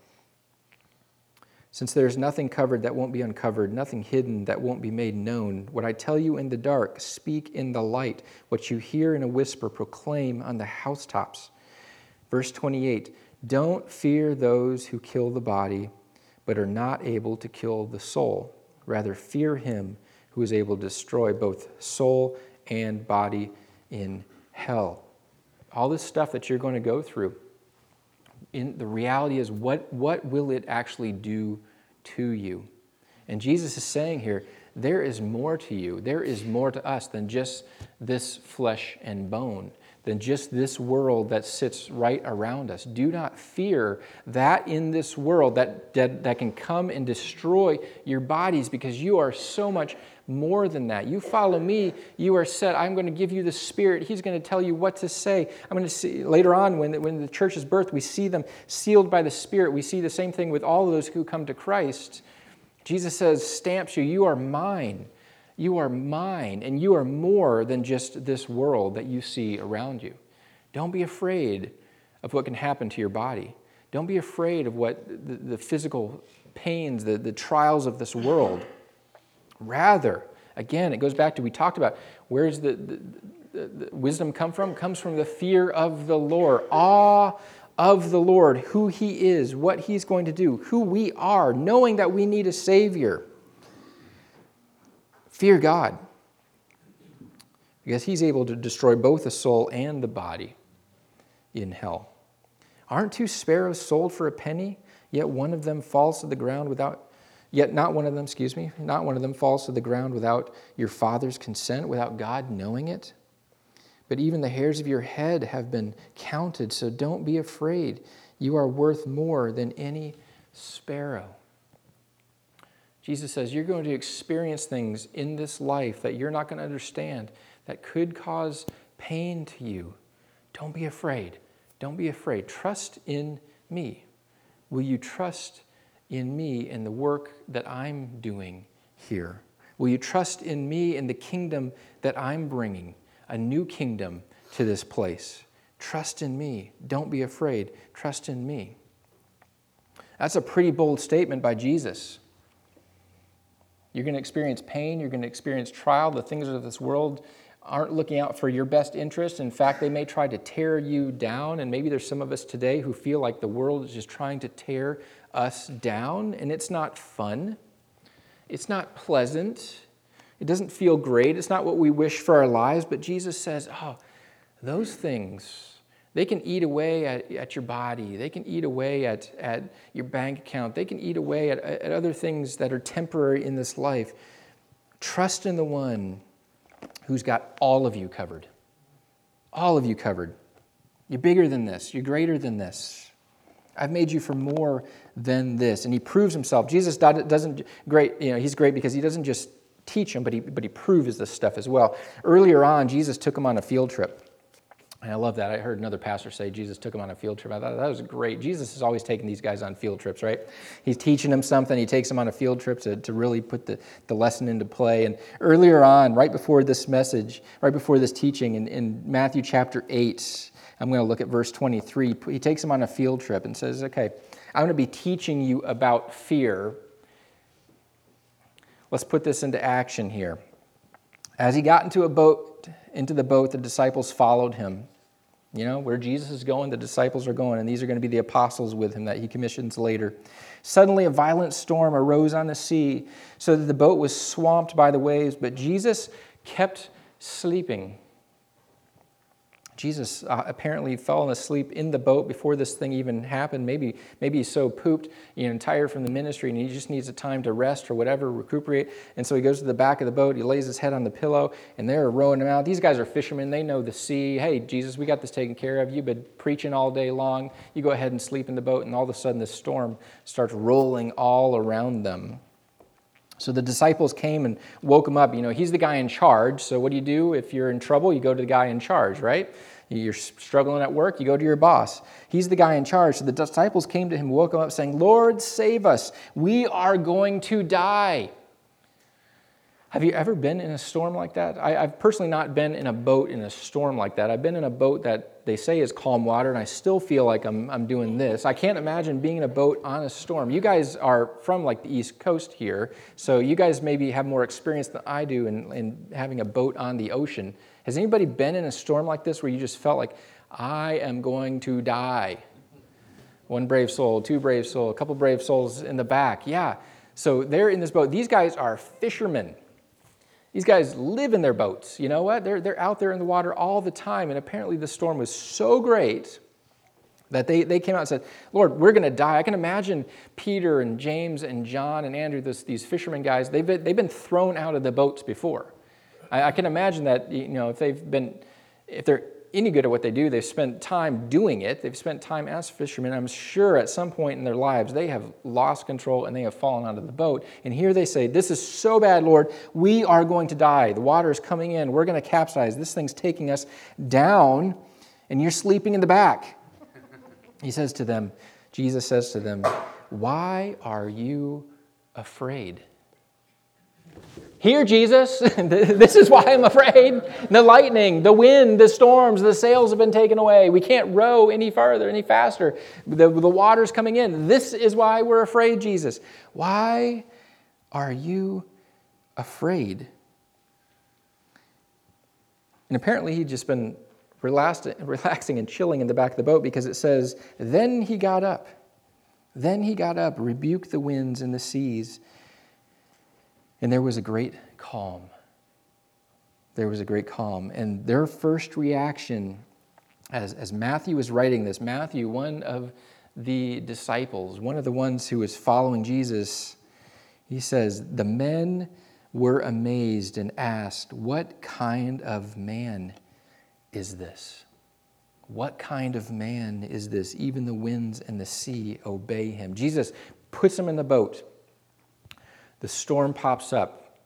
Speaker 1: Since there's nothing covered that won't be uncovered, nothing hidden that won't be made known, what I tell you in the dark, speak in the light. What you hear in a whisper, proclaim on the housetops. Verse 28 Don't fear those who kill the body, but are not able to kill the soul. Rather, fear him who is able to destroy both soul and body in hell. All this stuff that you're going to go through in, the reality is what, what will it actually do to you? And Jesus is saying here, there is more to you. There is more to us than just this flesh and bone, than just this world that sits right around us. Do not fear that in this world that, that, that can come and destroy your bodies because you are so much more than that. You follow me, you are set. I'm going to give you the Spirit. He's going to tell you what to say. I'm going to see later on when the, when the church is birthed, we see them sealed by the Spirit. We see the same thing with all of those who come to Christ. Jesus says, stamps you, you are mine. You are mine, and you are more than just this world that you see around you. Don't be afraid of what can happen to your body. Don't be afraid of what the, the physical pains, the, the trials of this world. Rather, again, it goes back to we talked about where's the, the, the, the wisdom come from? It comes from the fear of the Lord, awe of the Lord, who He is, what He's going to do, who we are, knowing that we need a Savior. Fear God, because He's able to destroy both the soul and the body in hell. Aren't two sparrows sold for a penny? Yet one of them falls to the ground without Yet not one of them, excuse me, not one of them falls to the ground without your Father's consent, without God knowing it. But even the hairs of your head have been counted, so don't be afraid. You are worth more than any sparrow. Jesus says you're going to experience things in this life that you're not going to understand that could cause pain to you. Don't be afraid. Don't be afraid. Trust in me. Will you trust in me and the work that I'm doing here? Will you trust in me and the kingdom that I'm bringing, a new kingdom to this place? Trust in me. Don't be afraid. Trust in me. That's a pretty bold statement by Jesus. You're going to experience pain, you're going to experience trial. The things of this world aren't looking out for your best interest. In fact, they may try to tear you down. And maybe there's some of us today who feel like the world is just trying to tear us down, and it's not fun. It's not pleasant. It doesn't feel great. It's not what we wish for our lives. But Jesus says, oh, those things, they can eat away at, at your body. They can eat away at, at your bank account. They can eat away at, at other things that are temporary in this life. Trust in the one who's got all of you covered. All of you covered. You're bigger than this. You're greater than this. I've made you for more than this. And he proves himself. Jesus doesn't great, you know, he's great because he doesn't just teach them, but he, but he proves this stuff as well. Earlier on, Jesus took him on a field trip. And I love that. I heard another pastor say Jesus took him on a field trip. I thought that was great. Jesus is always taking these guys on field trips, right? He's teaching them something. He takes them on a field trip to, to really put the, the lesson into play. And earlier on, right before this message, right before this teaching, in, in Matthew chapter 8, I'm going to look at verse 23. He takes them on a field trip and says, Okay, I'm going to be teaching you about fear. Let's put this into action here. As he got into a boat, into the boat, the disciples followed him. You know, where Jesus is going, the disciples are going, and these are going to be the apostles with him that he commissions later. Suddenly, a violent storm arose on the sea, so that the boat was swamped by the waves, but Jesus kept sleeping. Jesus uh, apparently fell asleep in the boat before this thing even happened. Maybe, maybe he's so pooped, you know, tired from the ministry, and he just needs a time to rest or whatever, recuperate. And so he goes to the back of the boat. He lays his head on the pillow, and they're rowing him out. These guys are fishermen. They know the sea. Hey, Jesus, we got this taken care of. You've been preaching all day long. You go ahead and sleep in the boat, and all of a sudden, this storm starts rolling all around them. So the disciples came and woke him up. You know, he's the guy in charge. So what do you do if you're in trouble? You go to the guy in charge, right? You're struggling at work, you go to your boss. He's the guy in charge. So the disciples came to him, woke him up, saying, Lord, save us. We are going to die. Have you ever been in a storm like that? I, have personally not been in a boat in a storm like that. I've been in a boat that they say is calm water, and I still feel like I'm, I'm doing this. I can't imagine being in a boat on a storm. You guys are from like the East Coast here, so you guys maybe have more experience than I do in, in having a boat on the ocean. Has anybody been in a storm like this where you just felt like, I am going to die? One brave soul, two brave soul, a couple brave souls in the back. Yeah. So they're in this boat. These guys are fishermen. These guys live in their boats. You know what? They're, they're out there in the water all the time. And apparently the storm was so great that they, they came out and said, Lord, we're going to die. I can imagine Peter and James and John and Andrew, this, these fishermen guys, they've been, they've been thrown out of the boats before. I, I can imagine that, you know, if they've been, if they're any good at what they do, they've spent time doing it, they've spent time as fishermen. I'm sure at some point in their lives they have lost control and they have fallen out of the boat. And here they say, This is so bad, Lord, we are going to die. The water is coming in, we're going to capsize. This thing's taking us down, and you're sleeping in the back. He says to them, Jesus says to them, Why are you afraid? Here, Jesus, this is why I'm afraid. The lightning, the wind, the storms, the sails have been taken away. We can't row any farther, any faster. The, the water's coming in. This is why we're afraid, Jesus. Why are you afraid? And apparently, he'd just been relaxing and chilling in the back of the boat because it says, Then he got up. Then he got up, rebuked the winds and the seas and there was a great calm. There was a great calm. And their first reaction, as, as Matthew was writing this, Matthew, one of the disciples, one of the ones who was following Jesus, he says, The men were amazed and asked, What kind of man is this? What kind of man is this? Even the winds and the sea obey him. Jesus puts him in the boat the storm pops up.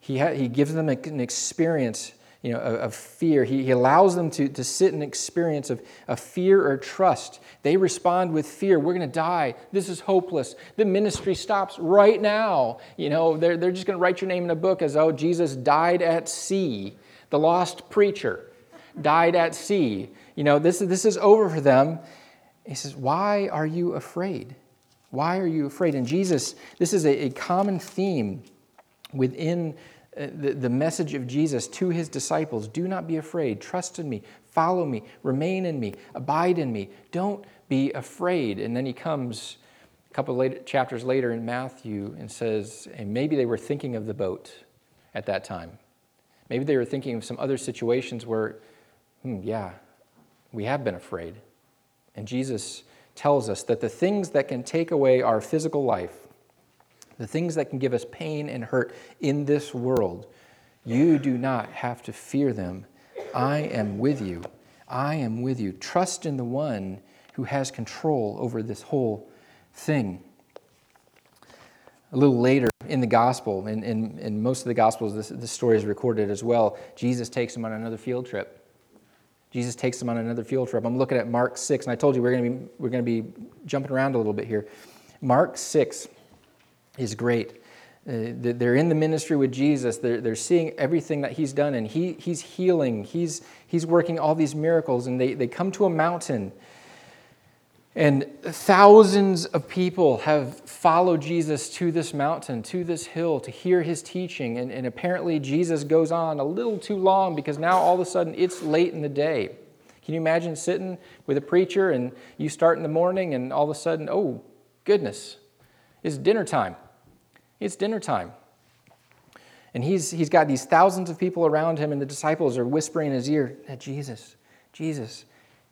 Speaker 1: He, ha- he gives them an experience you know, of, of fear. He, he allows them to, to sit in an experience of, of fear or trust. They respond with fear. We're going to die. This is hopeless. The ministry stops right now. You know, they're, they're just going to write your name in a book as, oh, Jesus died at sea. The lost preacher died at sea. You know, this, this is over for them. He says, Why are you afraid? Why are you afraid? And Jesus, this is a, a common theme within uh, the, the message of Jesus to his disciples do not be afraid. Trust in me. Follow me. Remain in me. Abide in me. Don't be afraid. And then he comes a couple of later, chapters later in Matthew and says, and maybe they were thinking of the boat at that time. Maybe they were thinking of some other situations where, hmm, yeah, we have been afraid. And Jesus tells us that the things that can take away our physical life, the things that can give us pain and hurt in this world, you do not have to fear them. I am with you. I am with you. Trust in the one who has control over this whole thing. A little later in the gospel, in, in, in most of the gospels, this, this story is recorded as well. Jesus takes him on another field trip. Jesus takes them on another field trip. I'm looking at Mark 6, and I told you we're going to be, we're going to be jumping around a little bit here. Mark 6 is great. Uh, they're in the ministry with Jesus. They're, they're seeing everything that he's done, and he, he's healing. He's, he's working all these miracles, and they, they come to a mountain. And thousands of people have followed Jesus to this mountain, to this hill, to hear his teaching. And, and apparently, Jesus goes on a little too long because now all of a sudden it's late in the day. Can you imagine sitting with a preacher and you start in the morning, and all of a sudden, oh, goodness, it's dinner time. It's dinner time. And he's, he's got these thousands of people around him, and the disciples are whispering in his ear, Jesus, Jesus,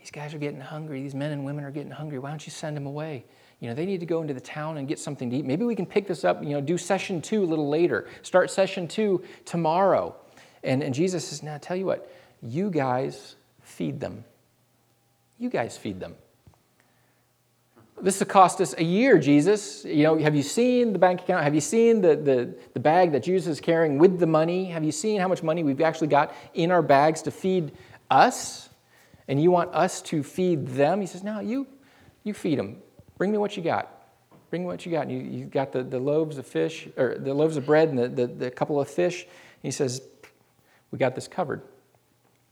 Speaker 1: these guys are getting hungry. These men and women are getting hungry. Why don't you send them away? You know, they need to go into the town and get something to eat. Maybe we can pick this up, you know, do session two a little later. Start session two tomorrow. And, and Jesus says, now tell you what, you guys feed them. You guys feed them. This will cost us a year, Jesus. You know, have you seen the bank account? Have you seen the, the, the bag that Jesus is carrying with the money? Have you seen how much money we've actually got in our bags to feed us? And you want us to feed them? He says, No, you, you feed them. Bring me what you got. Bring me what you got. And you, you got the, the loaves of fish, or the loaves of bread and the, the, the couple of fish. And he says, We got this covered.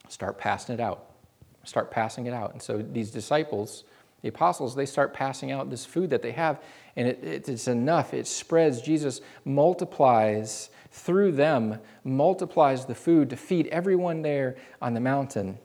Speaker 1: Start passing it out. Start passing it out. And so these disciples, the apostles, they start passing out this food that they have, and it, it, it's enough. It spreads. Jesus multiplies through them, multiplies the food to feed everyone there on the mountain.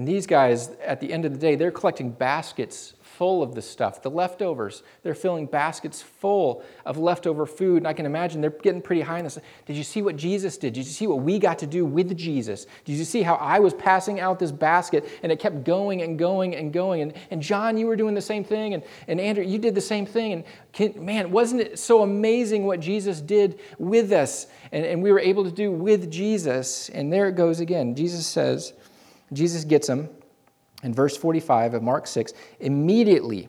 Speaker 1: And these guys, at the end of the day, they're collecting baskets full of the stuff, the leftovers. They're filling baskets full of leftover food. And I can imagine they're getting pretty high in this. Did you see what Jesus did? Did you see what we got to do with Jesus? Did you see how I was passing out this basket and it kept going and going and going? And, and John, you were doing the same thing. And, and Andrew, you did the same thing. And can, man, wasn't it so amazing what Jesus did with us and, and we were able to do with Jesus? And there it goes again. Jesus says, Jesus gets them in verse 45 of Mark 6. Immediately,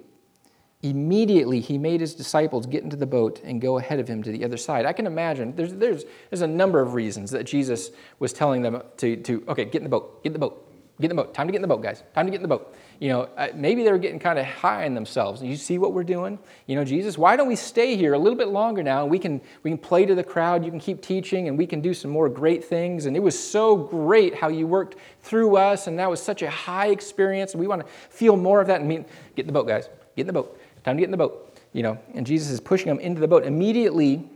Speaker 1: immediately he made his disciples get into the boat and go ahead of him to the other side. I can imagine there's, there's, there's a number of reasons that Jesus was telling them to, to okay, get in the boat, get in the boat. Get in the boat. Time to get in the boat, guys. Time to get in the boat. You know, uh, maybe they were getting kind of high on themselves. You see what we're doing? You know, Jesus, why don't we stay here a little bit longer now? We can we can play to the crowd. You can keep teaching, and we can do some more great things. And it was so great how you worked through us, and that was such a high experience. We want to feel more of that. And mean, get in the boat, guys. Get in the boat. Time to get in the boat. You know, and Jesus is pushing them into the boat. Immediately,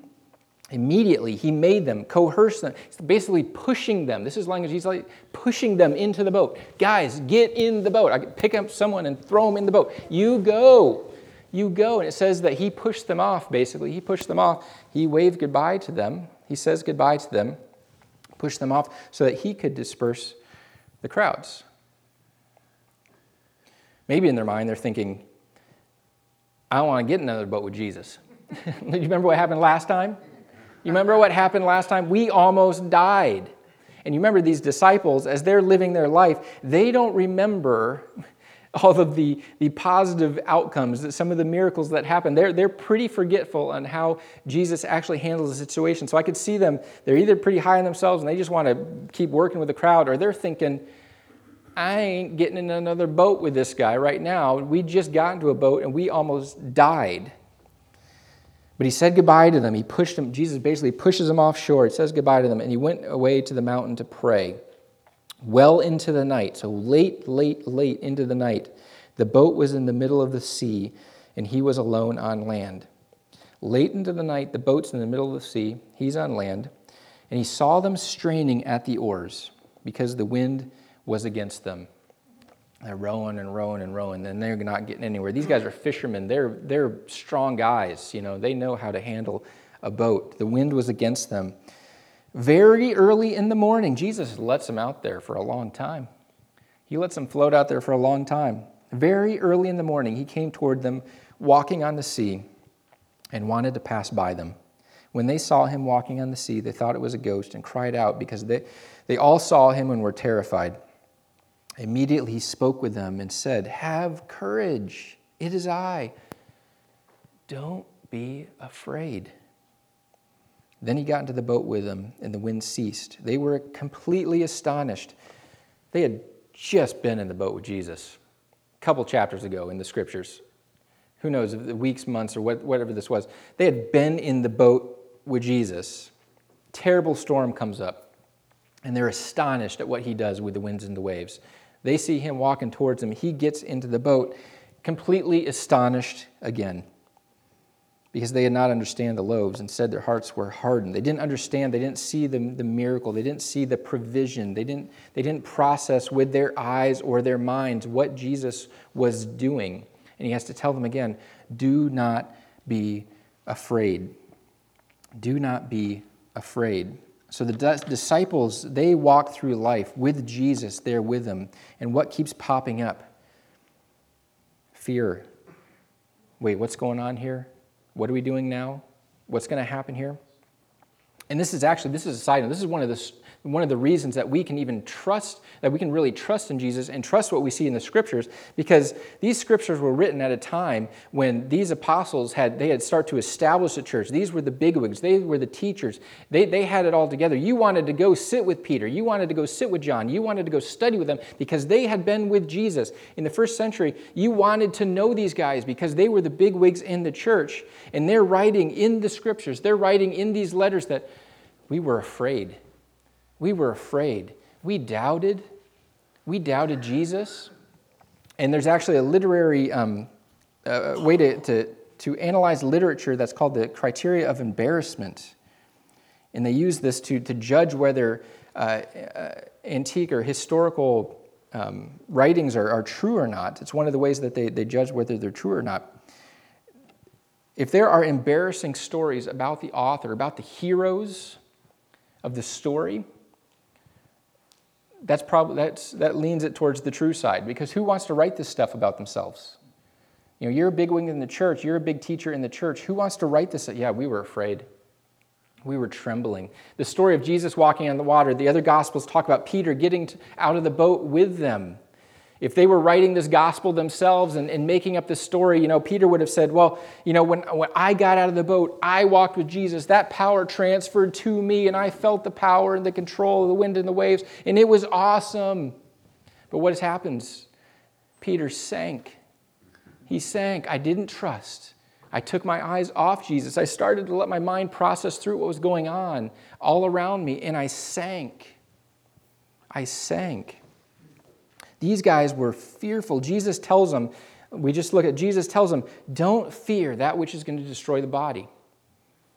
Speaker 1: Immediately, he made them, coerce them, He's basically pushing them. This is language, he's like pushing them into the boat. Guys, get in the boat. I pick up someone and throw them in the boat. You go. You go. And it says that he pushed them off, basically. He pushed them off. He waved goodbye to them. He says goodbye to them, pushed them off so that he could disperse the crowds. Maybe in their mind, they're thinking, I don't want to get in another boat with Jesus. Do you remember what happened last time? You remember what happened last time? We almost died. And you remember these disciples, as they're living their life, they don't remember all of the, the positive outcomes, some of the miracles that happen. They're, they're pretty forgetful on how Jesus actually handles the situation. So I could see them, they're either pretty high on themselves and they just want to keep working with the crowd, or they're thinking, I ain't getting in another boat with this guy right now. We just got into a boat and we almost died. But he said goodbye to them. He pushed them, Jesus basically pushes them offshore. He says goodbye to them, and he went away to the mountain to pray. Well into the night, so late, late, late into the night, the boat was in the middle of the sea, and he was alone on land. Late into the night, the boat's in the middle of the sea, he's on land, and he saw them straining at the oars because the wind was against them. They're rowing and rowing and rowing, and they're not getting anywhere. These guys are fishermen. They're, they're strong guys. You know, they know how to handle a boat. The wind was against them. Very early in the morning, Jesus lets them out there for a long time. He lets them float out there for a long time. Very early in the morning, he came toward them, walking on the sea, and wanted to pass by them. When they saw him walking on the sea, they thought it was a ghost and cried out because they, they all saw him and were terrified. Immediately he spoke with them and said, Have courage, it is I. Don't be afraid. Then he got into the boat with them, and the wind ceased. They were completely astonished. They had just been in the boat with Jesus a couple chapters ago in the scriptures. Who knows, weeks, months, or whatever this was. They had been in the boat with Jesus. Terrible storm comes up, and they're astonished at what he does with the winds and the waves. They see him walking towards them. He gets into the boat, completely astonished again because they had not understand the loaves. Instead, their hearts were hardened. They didn't understand. They didn't see the, the miracle. They didn't see the provision. They didn't, they didn't process with their eyes or their minds what Jesus was doing. And he has to tell them again do not be afraid. Do not be afraid. So the disciples, they walk through life with Jesus there with them. And what keeps popping up? Fear. Wait, what's going on here? What are we doing now? What's going to happen here? And this is actually, this is a side note. This is one of the one of the reasons that we can even trust, that we can really trust in Jesus and trust what we see in the scriptures, because these scriptures were written at a time when these apostles had, they had started to establish the church. These were the bigwigs, they were the teachers. They, they had it all together. You wanted to go sit with Peter, you wanted to go sit with John, you wanted to go study with them because they had been with Jesus. In the first century, you wanted to know these guys because they were the bigwigs in the church, and they're writing in the scriptures, they're writing in these letters that we were afraid we were afraid. We doubted. We doubted Jesus. And there's actually a literary um, uh, way to, to, to analyze literature that's called the criteria of embarrassment. And they use this to, to judge whether uh, uh, antique or historical um, writings are, are true or not. It's one of the ways that they, they judge whether they're true or not. If there are embarrassing stories about the author, about the heroes of the story, that's probably that's, that leans it towards the true side because who wants to write this stuff about themselves? You know, you're a big wing in the church, you're a big teacher in the church. Who wants to write this? Yeah, we were afraid. We were trembling. The story of Jesus walking on the water, the other gospels talk about Peter getting out of the boat with them. If they were writing this gospel themselves and, and, making up this story, you know, Peter would have said, Well, you know, when, when I got out of the boat, I walked with Jesus. That power transferred to me, and I felt the power and the control of the wind and the waves, and it was awesome. But what has happened? Peter sank. He sank. I didn't trust. I took my eyes off Jesus. I started to let my mind process through what was going on all around me, and I sank. I sank. These guys were fearful. Jesus tells them, we just look at Jesus tells them, don't fear that which is going to destroy the body.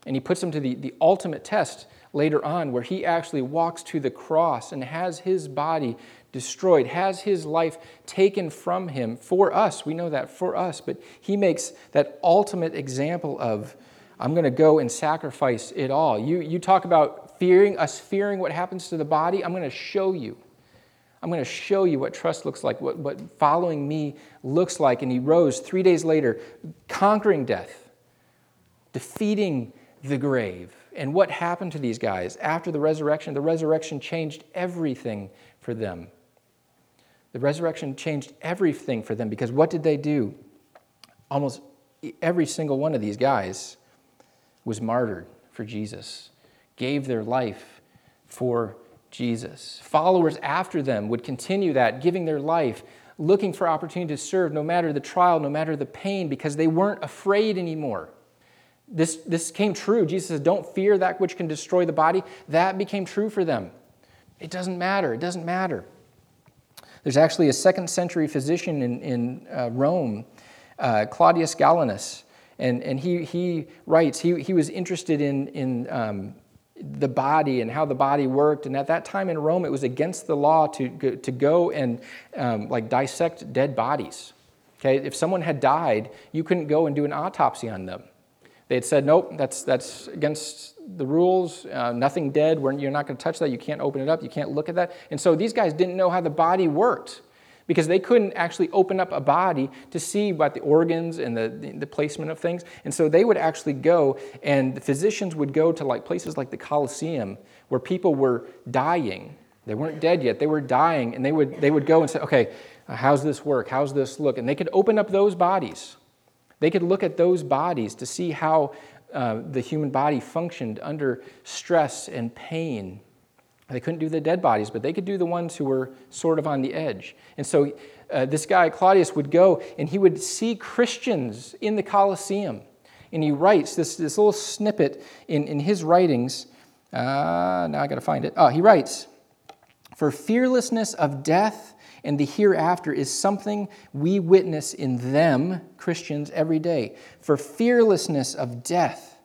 Speaker 1: And he puts them to the, the ultimate test later on, where he actually walks to the cross and has his body destroyed, has his life taken from him for us. We know that for us, but he makes that ultimate example of, I'm going to go and sacrifice it all. You, you talk about fearing, us fearing what happens to the body. I'm going to show you. I'm going to show you what trust looks like, what, what following me looks like. And he rose three days later, conquering death, defeating the grave. And what happened to these guys after the resurrection? The resurrection changed everything for them. The resurrection changed everything for them because what did they do? Almost every single one of these guys was martyred for Jesus, gave their life for Jesus. Followers after them would continue that, giving their life, looking for opportunity to serve no matter the trial, no matter the pain, because they weren't afraid anymore. This, this came true. Jesus said, Don't fear that which can destroy the body. That became true for them. It doesn't matter. It doesn't matter. There's actually a second century physician in, in uh, Rome, uh, Claudius Galenus, and, and he, he writes, he, he was interested in, in um, the body and how the body worked. And at that time in Rome, it was against the law to, to go and um, like dissect dead bodies. Okay, if someone had died, you couldn't go and do an autopsy on them. They had said, nope, that's, that's against the rules, uh, nothing dead, you're not going to touch that, you can't open it up, you can't look at that. And so these guys didn't know how the body worked because they couldn't actually open up a body to see about the organs and the, the, placement of things. And so they would actually go, and the physicians would go to like places like the Colosseum where people were dying. They weren't dead yet, they were dying, and they would, they would go and say, okay, how's this work? How's this look? And they could open up those bodies. They could look at those bodies to see how uh, the human body functioned under stress and pain They couldn't do the dead bodies, but they could do the ones who were sort of on the edge. And so uh, this guy, Claudius, would go and he would see Christians in the Colosseum. And he writes this, this little snippet in, in his writings. Uh, now I got to find it. Oh, he writes For fearlessness of death and the hereafter is something we witness in them, Christians, every day. For fearlessness of death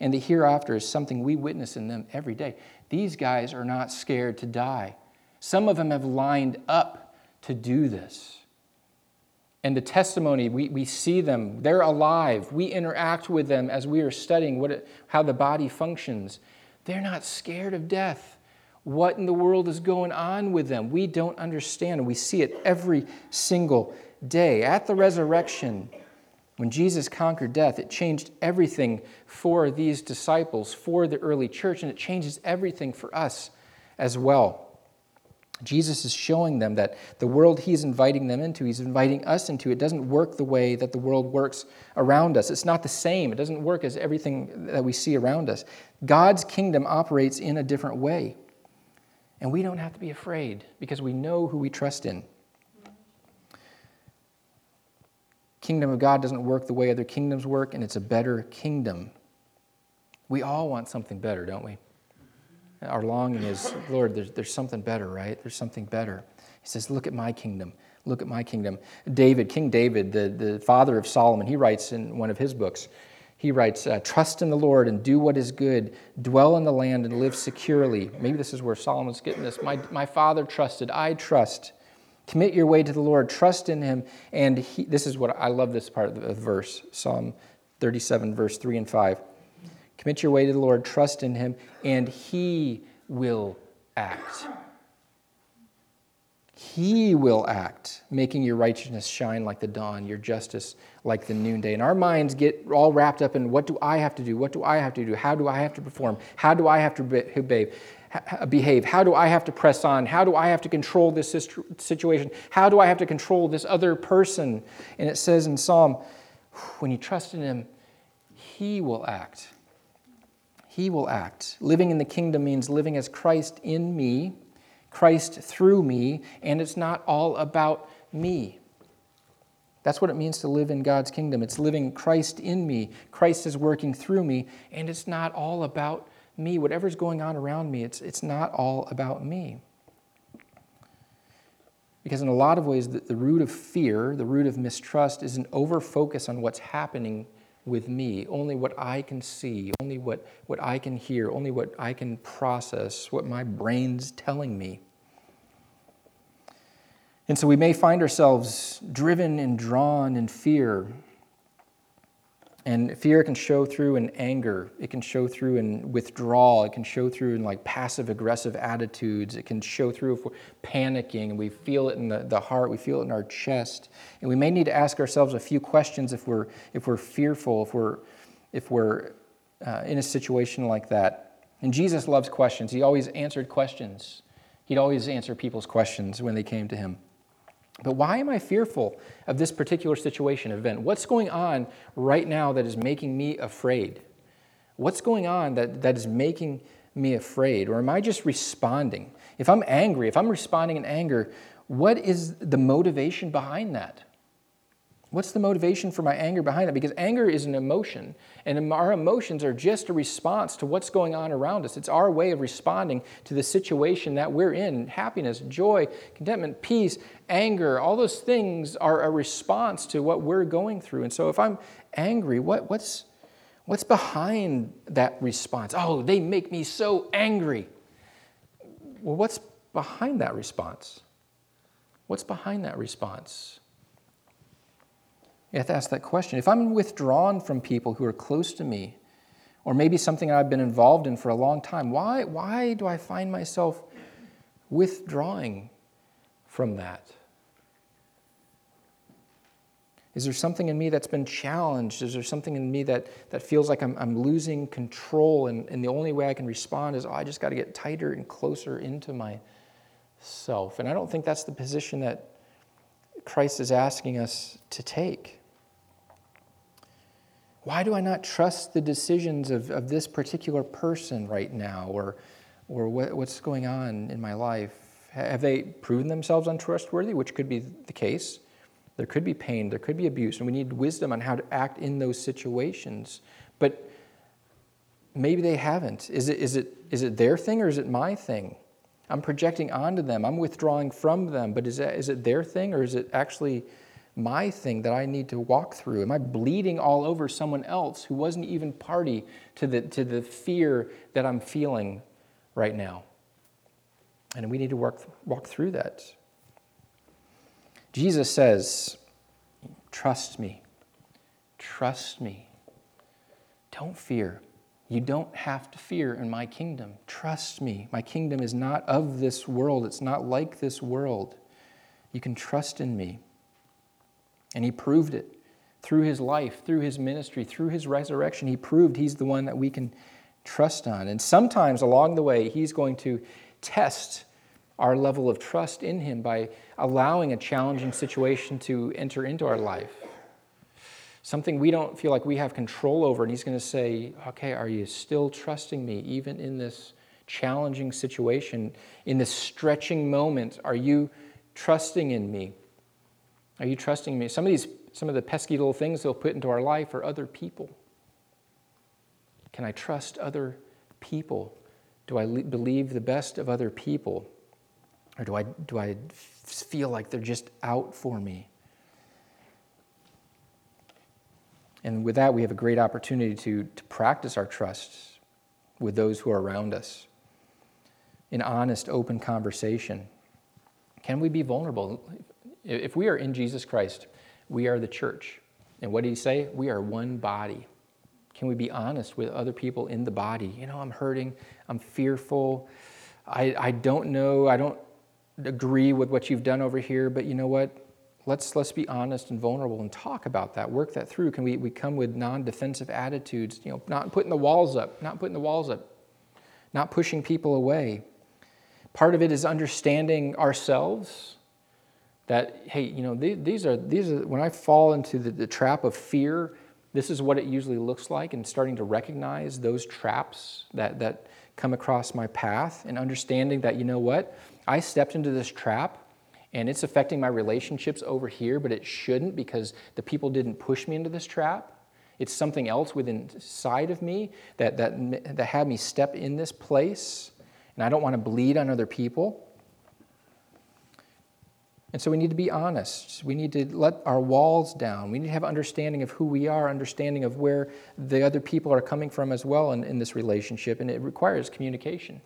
Speaker 1: and the hereafter is something we witness in them every day. These guys are not scared to die. Some of them have lined up to do this. And the testimony, we, we see them, they're alive. We interact with them as we are studying what it, how the body functions. They're not scared of death. What in the world is going on with them? We don't understand. We see it every single day. At the resurrection, when Jesus conquered death, it changed everything for these disciples, for the early church, and it changes everything for us as well. Jesus is showing them that the world he's inviting them into, he's inviting us into, it doesn't work the way that the world works around us. It's not the same. It doesn't work as everything that we see around us. God's kingdom operates in a different way. And we don't have to be afraid because we know who we trust in. Kingdom of God doesn't work the way other kingdoms work, and it's a better kingdom. We all want something better, don't we? Our longing is, Lord, there's, there's something better, right? There's something better. He says, Look at my kingdom. Look at my kingdom. David, King David, the, the father of Solomon, he writes in one of his books, he writes, uh, Trust in the Lord and do what is good, dwell in the land and live securely. Maybe this is where Solomon's getting this. My, my father trusted, I trust. Commit your way to the Lord, trust in him. And he, this is what I love this part of the verse Psalm 37, verse 3 and 5. Commit your way to the Lord, trust in him, and he will act. He will act, making your righteousness shine like the dawn, your justice like the noonday. And our minds get all wrapped up in what do I have to do? What do I have to do? How do I have to perform? How do I have to behave? How do I have to press on? How do I have to control this situation? How do I have to control this other person? And it says in Psalm, when you trust in him, he will act. He will act. Living in the kingdom means living as Christ in me, Christ through me, and it's not all about me. That's what it means to live in God's kingdom. It's living Christ in me. Christ is working through me, and it's not all about me. Whatever's going on around me, it's, it's not all about me. Because in a lot of ways, the, the root of fear, the root of mistrust, is an over focus on what's happening with me, only what I can see, only what, what I can hear, only what I can process, what my brain's telling me. And so we may find ourselves driven and drawn in fear and fear can show through in anger. It can show through in withdrawal. It can show through in like passive aggressive attitudes. It can show through if we're panicking and we feel it in the, the heart, we feel it in our chest. And we may need to ask ourselves a few questions if we're, if we're fearful, if we're, if we're uh, in a situation like that. And Jesus loves questions. He always answered questions. He'd always answer people's questions when they came to him. But why am I fearful of this particular situation, event? What's going on right now that is making me afraid? What's going on that, that is making me afraid? Or am I just responding? If I'm angry, if I'm responding in anger, what is the motivation behind that? What's the motivation for my anger behind that? Because anger is an emotion, and our emotions are just a response to what's going on around us. It's our way of responding to the situation that we're in. Happiness, joy, contentment, peace, anger, all those things are a response to what we're going through. And so if I'm angry, what, what's, what's behind that response? Oh, they make me so angry. Well, what's behind that response? What's behind that response? You have to ask that question. If I'm withdrawn from people who are close to me, or maybe something I've been involved in for a long time, why, why do I find myself withdrawing from that? Is there something in me that's been challenged? Is there something in me that, that feels like I'm, I'm losing control? And, and the only way I can respond is, oh, I just got to get tighter and closer into myself. And I don't think that's the position that Christ is asking us to take. Why do I not trust the decisions of, of this particular person right now? Or Or what, what's going on in my life? Have they proven themselves untrustworthy, which could be the case? There could be pain, there could be abuse, and we need wisdom on how to act in those situations. But maybe they haven't. Is it, is it, is it their thing or is it my thing? I'm projecting onto them, I'm withdrawing from them, but is, that, is it their thing or is it actually my thing that I need to walk through? Am I bleeding all over someone else who wasn't even party to the, to the fear that I'm feeling right now? And we need to work, walk through that. Jesus says, Trust me. Trust me. Don't fear. You don't have to fear in my kingdom. Trust me. My kingdom is not of this world, it's not like this world. You can trust in me. And he proved it through his life, through his ministry, through his resurrection. He proved he's the one that we can trust on. And sometimes along the way, he's going to test our level of trust in him by allowing a challenging situation to enter into our life something we don't feel like we have control over. And he's going to say, okay, are you still trusting me even in this challenging situation, in this stretching moment? Are you trusting in me? Are you trusting me? Some of these, some of the pesky little things they'll put into our life are other people. Can I trust other people? Do I believe the best of other people? Or do I, do I feel like they're just out for me? And with that, we have a great opportunity to, to practice our trust with those who are around us in honest, open conversation. Can we be vulnerable? If we are in Jesus Christ, we are the church. And what did he say? We are one body. Can we be honest with other people in the body? You know, I'm hurting, I'm fearful, I, I don't know, I don't agree with what you've done over here, but you know what? let's, let's be honest and vulnerable and talk about that, work that through. Can we, we come with non defensive attitudes, you know, not putting the walls up, not putting the walls up, not pushing people away. Part of it is understanding ourselves that, hey, you know, these are, these are when I fall into the, the trap of fear, this is what it usually looks like, and starting to recognize those traps that, that come across my path and understanding that, you know what, I stepped into this trap and it's affecting my relationships over here, but it shouldn't because the people didn't push me into this trap. It's something else within inside of me that, that, that had me step in this place, and I don't want to bleed on other people. And so we need to be honest. We need to let our walls down. We need to have understanding of who we are, understanding of where the other people are coming from as well in, in this relationship. And it requires communication.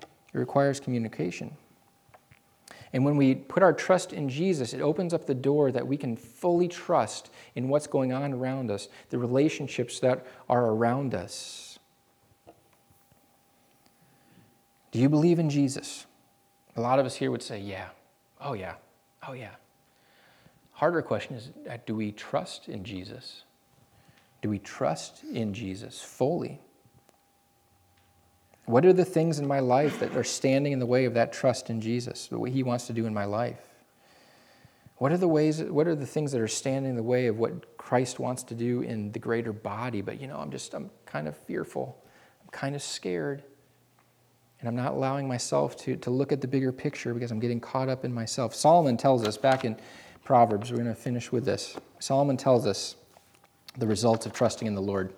Speaker 1: It requires communication. And when we put our trust in Jesus, it opens up the door that we can fully trust in what's going on around us, the relationships that are around us. Do you believe in Jesus? A lot of us here would say, yeah. Oh, yeah. Oh, yeah. Harder question is uh, do we trust in Jesus? Do we trust in Jesus fully? What are the things in my life that are standing in the way of that trust in Jesus, what He wants to do in my life? What are the ways, what are the things that are standing in the way of what Christ wants to do in the greater body? But you know, I'm just, I'm kind of fearful. I'm kind of scared. And I'm not allowing myself to, to look at the bigger picture because I'm getting caught up in myself. Solomon tells us back in Proverbs, we're going to finish with this. Solomon tells us the results of trusting in the Lord,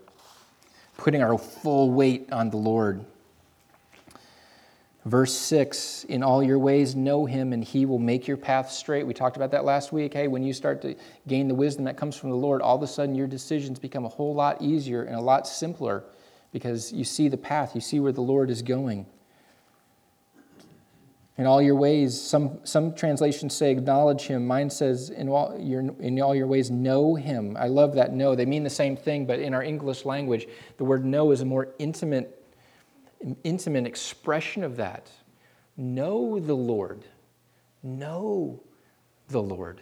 Speaker 1: putting our full weight on the Lord. Verse 6 In all your ways, know him, and he will make your path straight. We talked about that last week. Hey, when you start to gain the wisdom that comes from the Lord, all of a sudden your decisions become a whole lot easier and a lot simpler because you see the path, you see where the Lord is going. In all your ways, some, some translations say acknowledge him. Mine says in all, your, in all your ways, know him. I love that know. They mean the same thing, but in our English language, the word know is a more intimate intimate expression of that. Know the Lord. Know the Lord.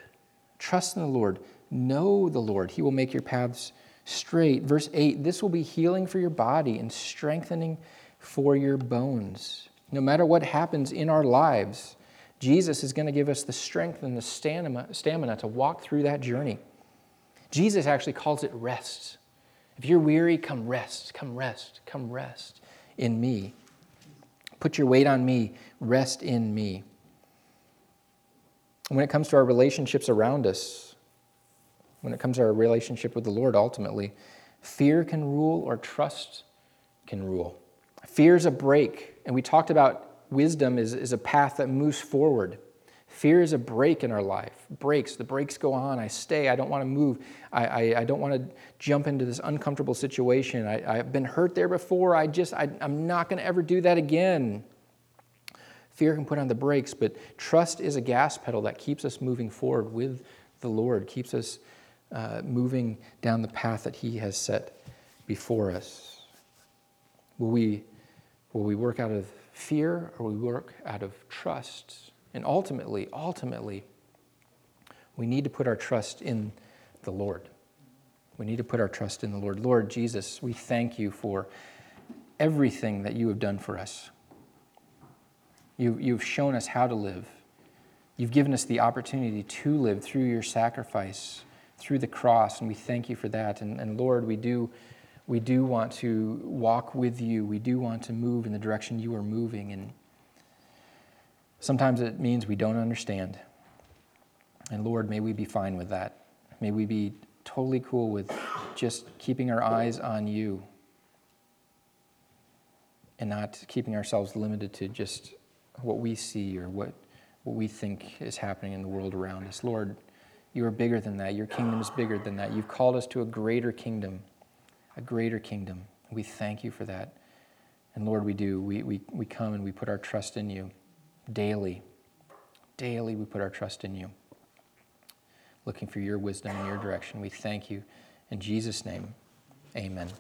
Speaker 1: Trust in the Lord. Know the Lord. He will make your paths straight. Verse 8 this will be healing for your body and strengthening for your bones. No matter what happens in our lives, Jesus is going to give us the strength and the stamina, stamina to walk through that journey. Jesus actually calls it rest. If you're weary, come rest, come rest, come rest in me. Put your weight on me, rest in me. When it comes to our relationships around us, when it comes to our relationship with the Lord, ultimately, fear can rule or trust can rule. Fear is a brake, and we talked about wisdom is, is a path that moves forward. Fear is a brake in our life. Brakes, the brakes go on. I stay. I don't want to move. I, I, I don't want to jump into this uncomfortable situation. I, I've been hurt there before. I just, I, I'm not going to ever do that again. Fear can put on the brakes, but trust is a gas pedal that keeps us moving forward with the Lord, keeps us uh, moving down the path that He has set before us. Will we, will we work out of fear or will we work out of trust? And ultimately, ultimately, we need to put our trust in the Lord. We need to put our trust in the Lord. Lord Jesus, we thank you for everything that you have done for us. You, you've shown us how to live. You've given us the opportunity to live through your sacrifice, through the cross, and we thank you for that. And, and Lord, we do, we do want to walk with you. We do want to move in the direction you are moving. And sometimes it means we don't understand. And Lord, may we be fine with that. May we be totally cool with just keeping our eyes on you and not keeping ourselves limited to just what we see or what, what we think is happening in the world around us. Lord, you are bigger than that. Your kingdom is bigger than that. You've called us to a greater kingdom, a greater kingdom. We thank you for that. And Lord, we do. We, we, we come and we put our trust in you daily. Daily, we put our trust in you, looking for your wisdom and your direction. We thank you. In Jesus' name, amen.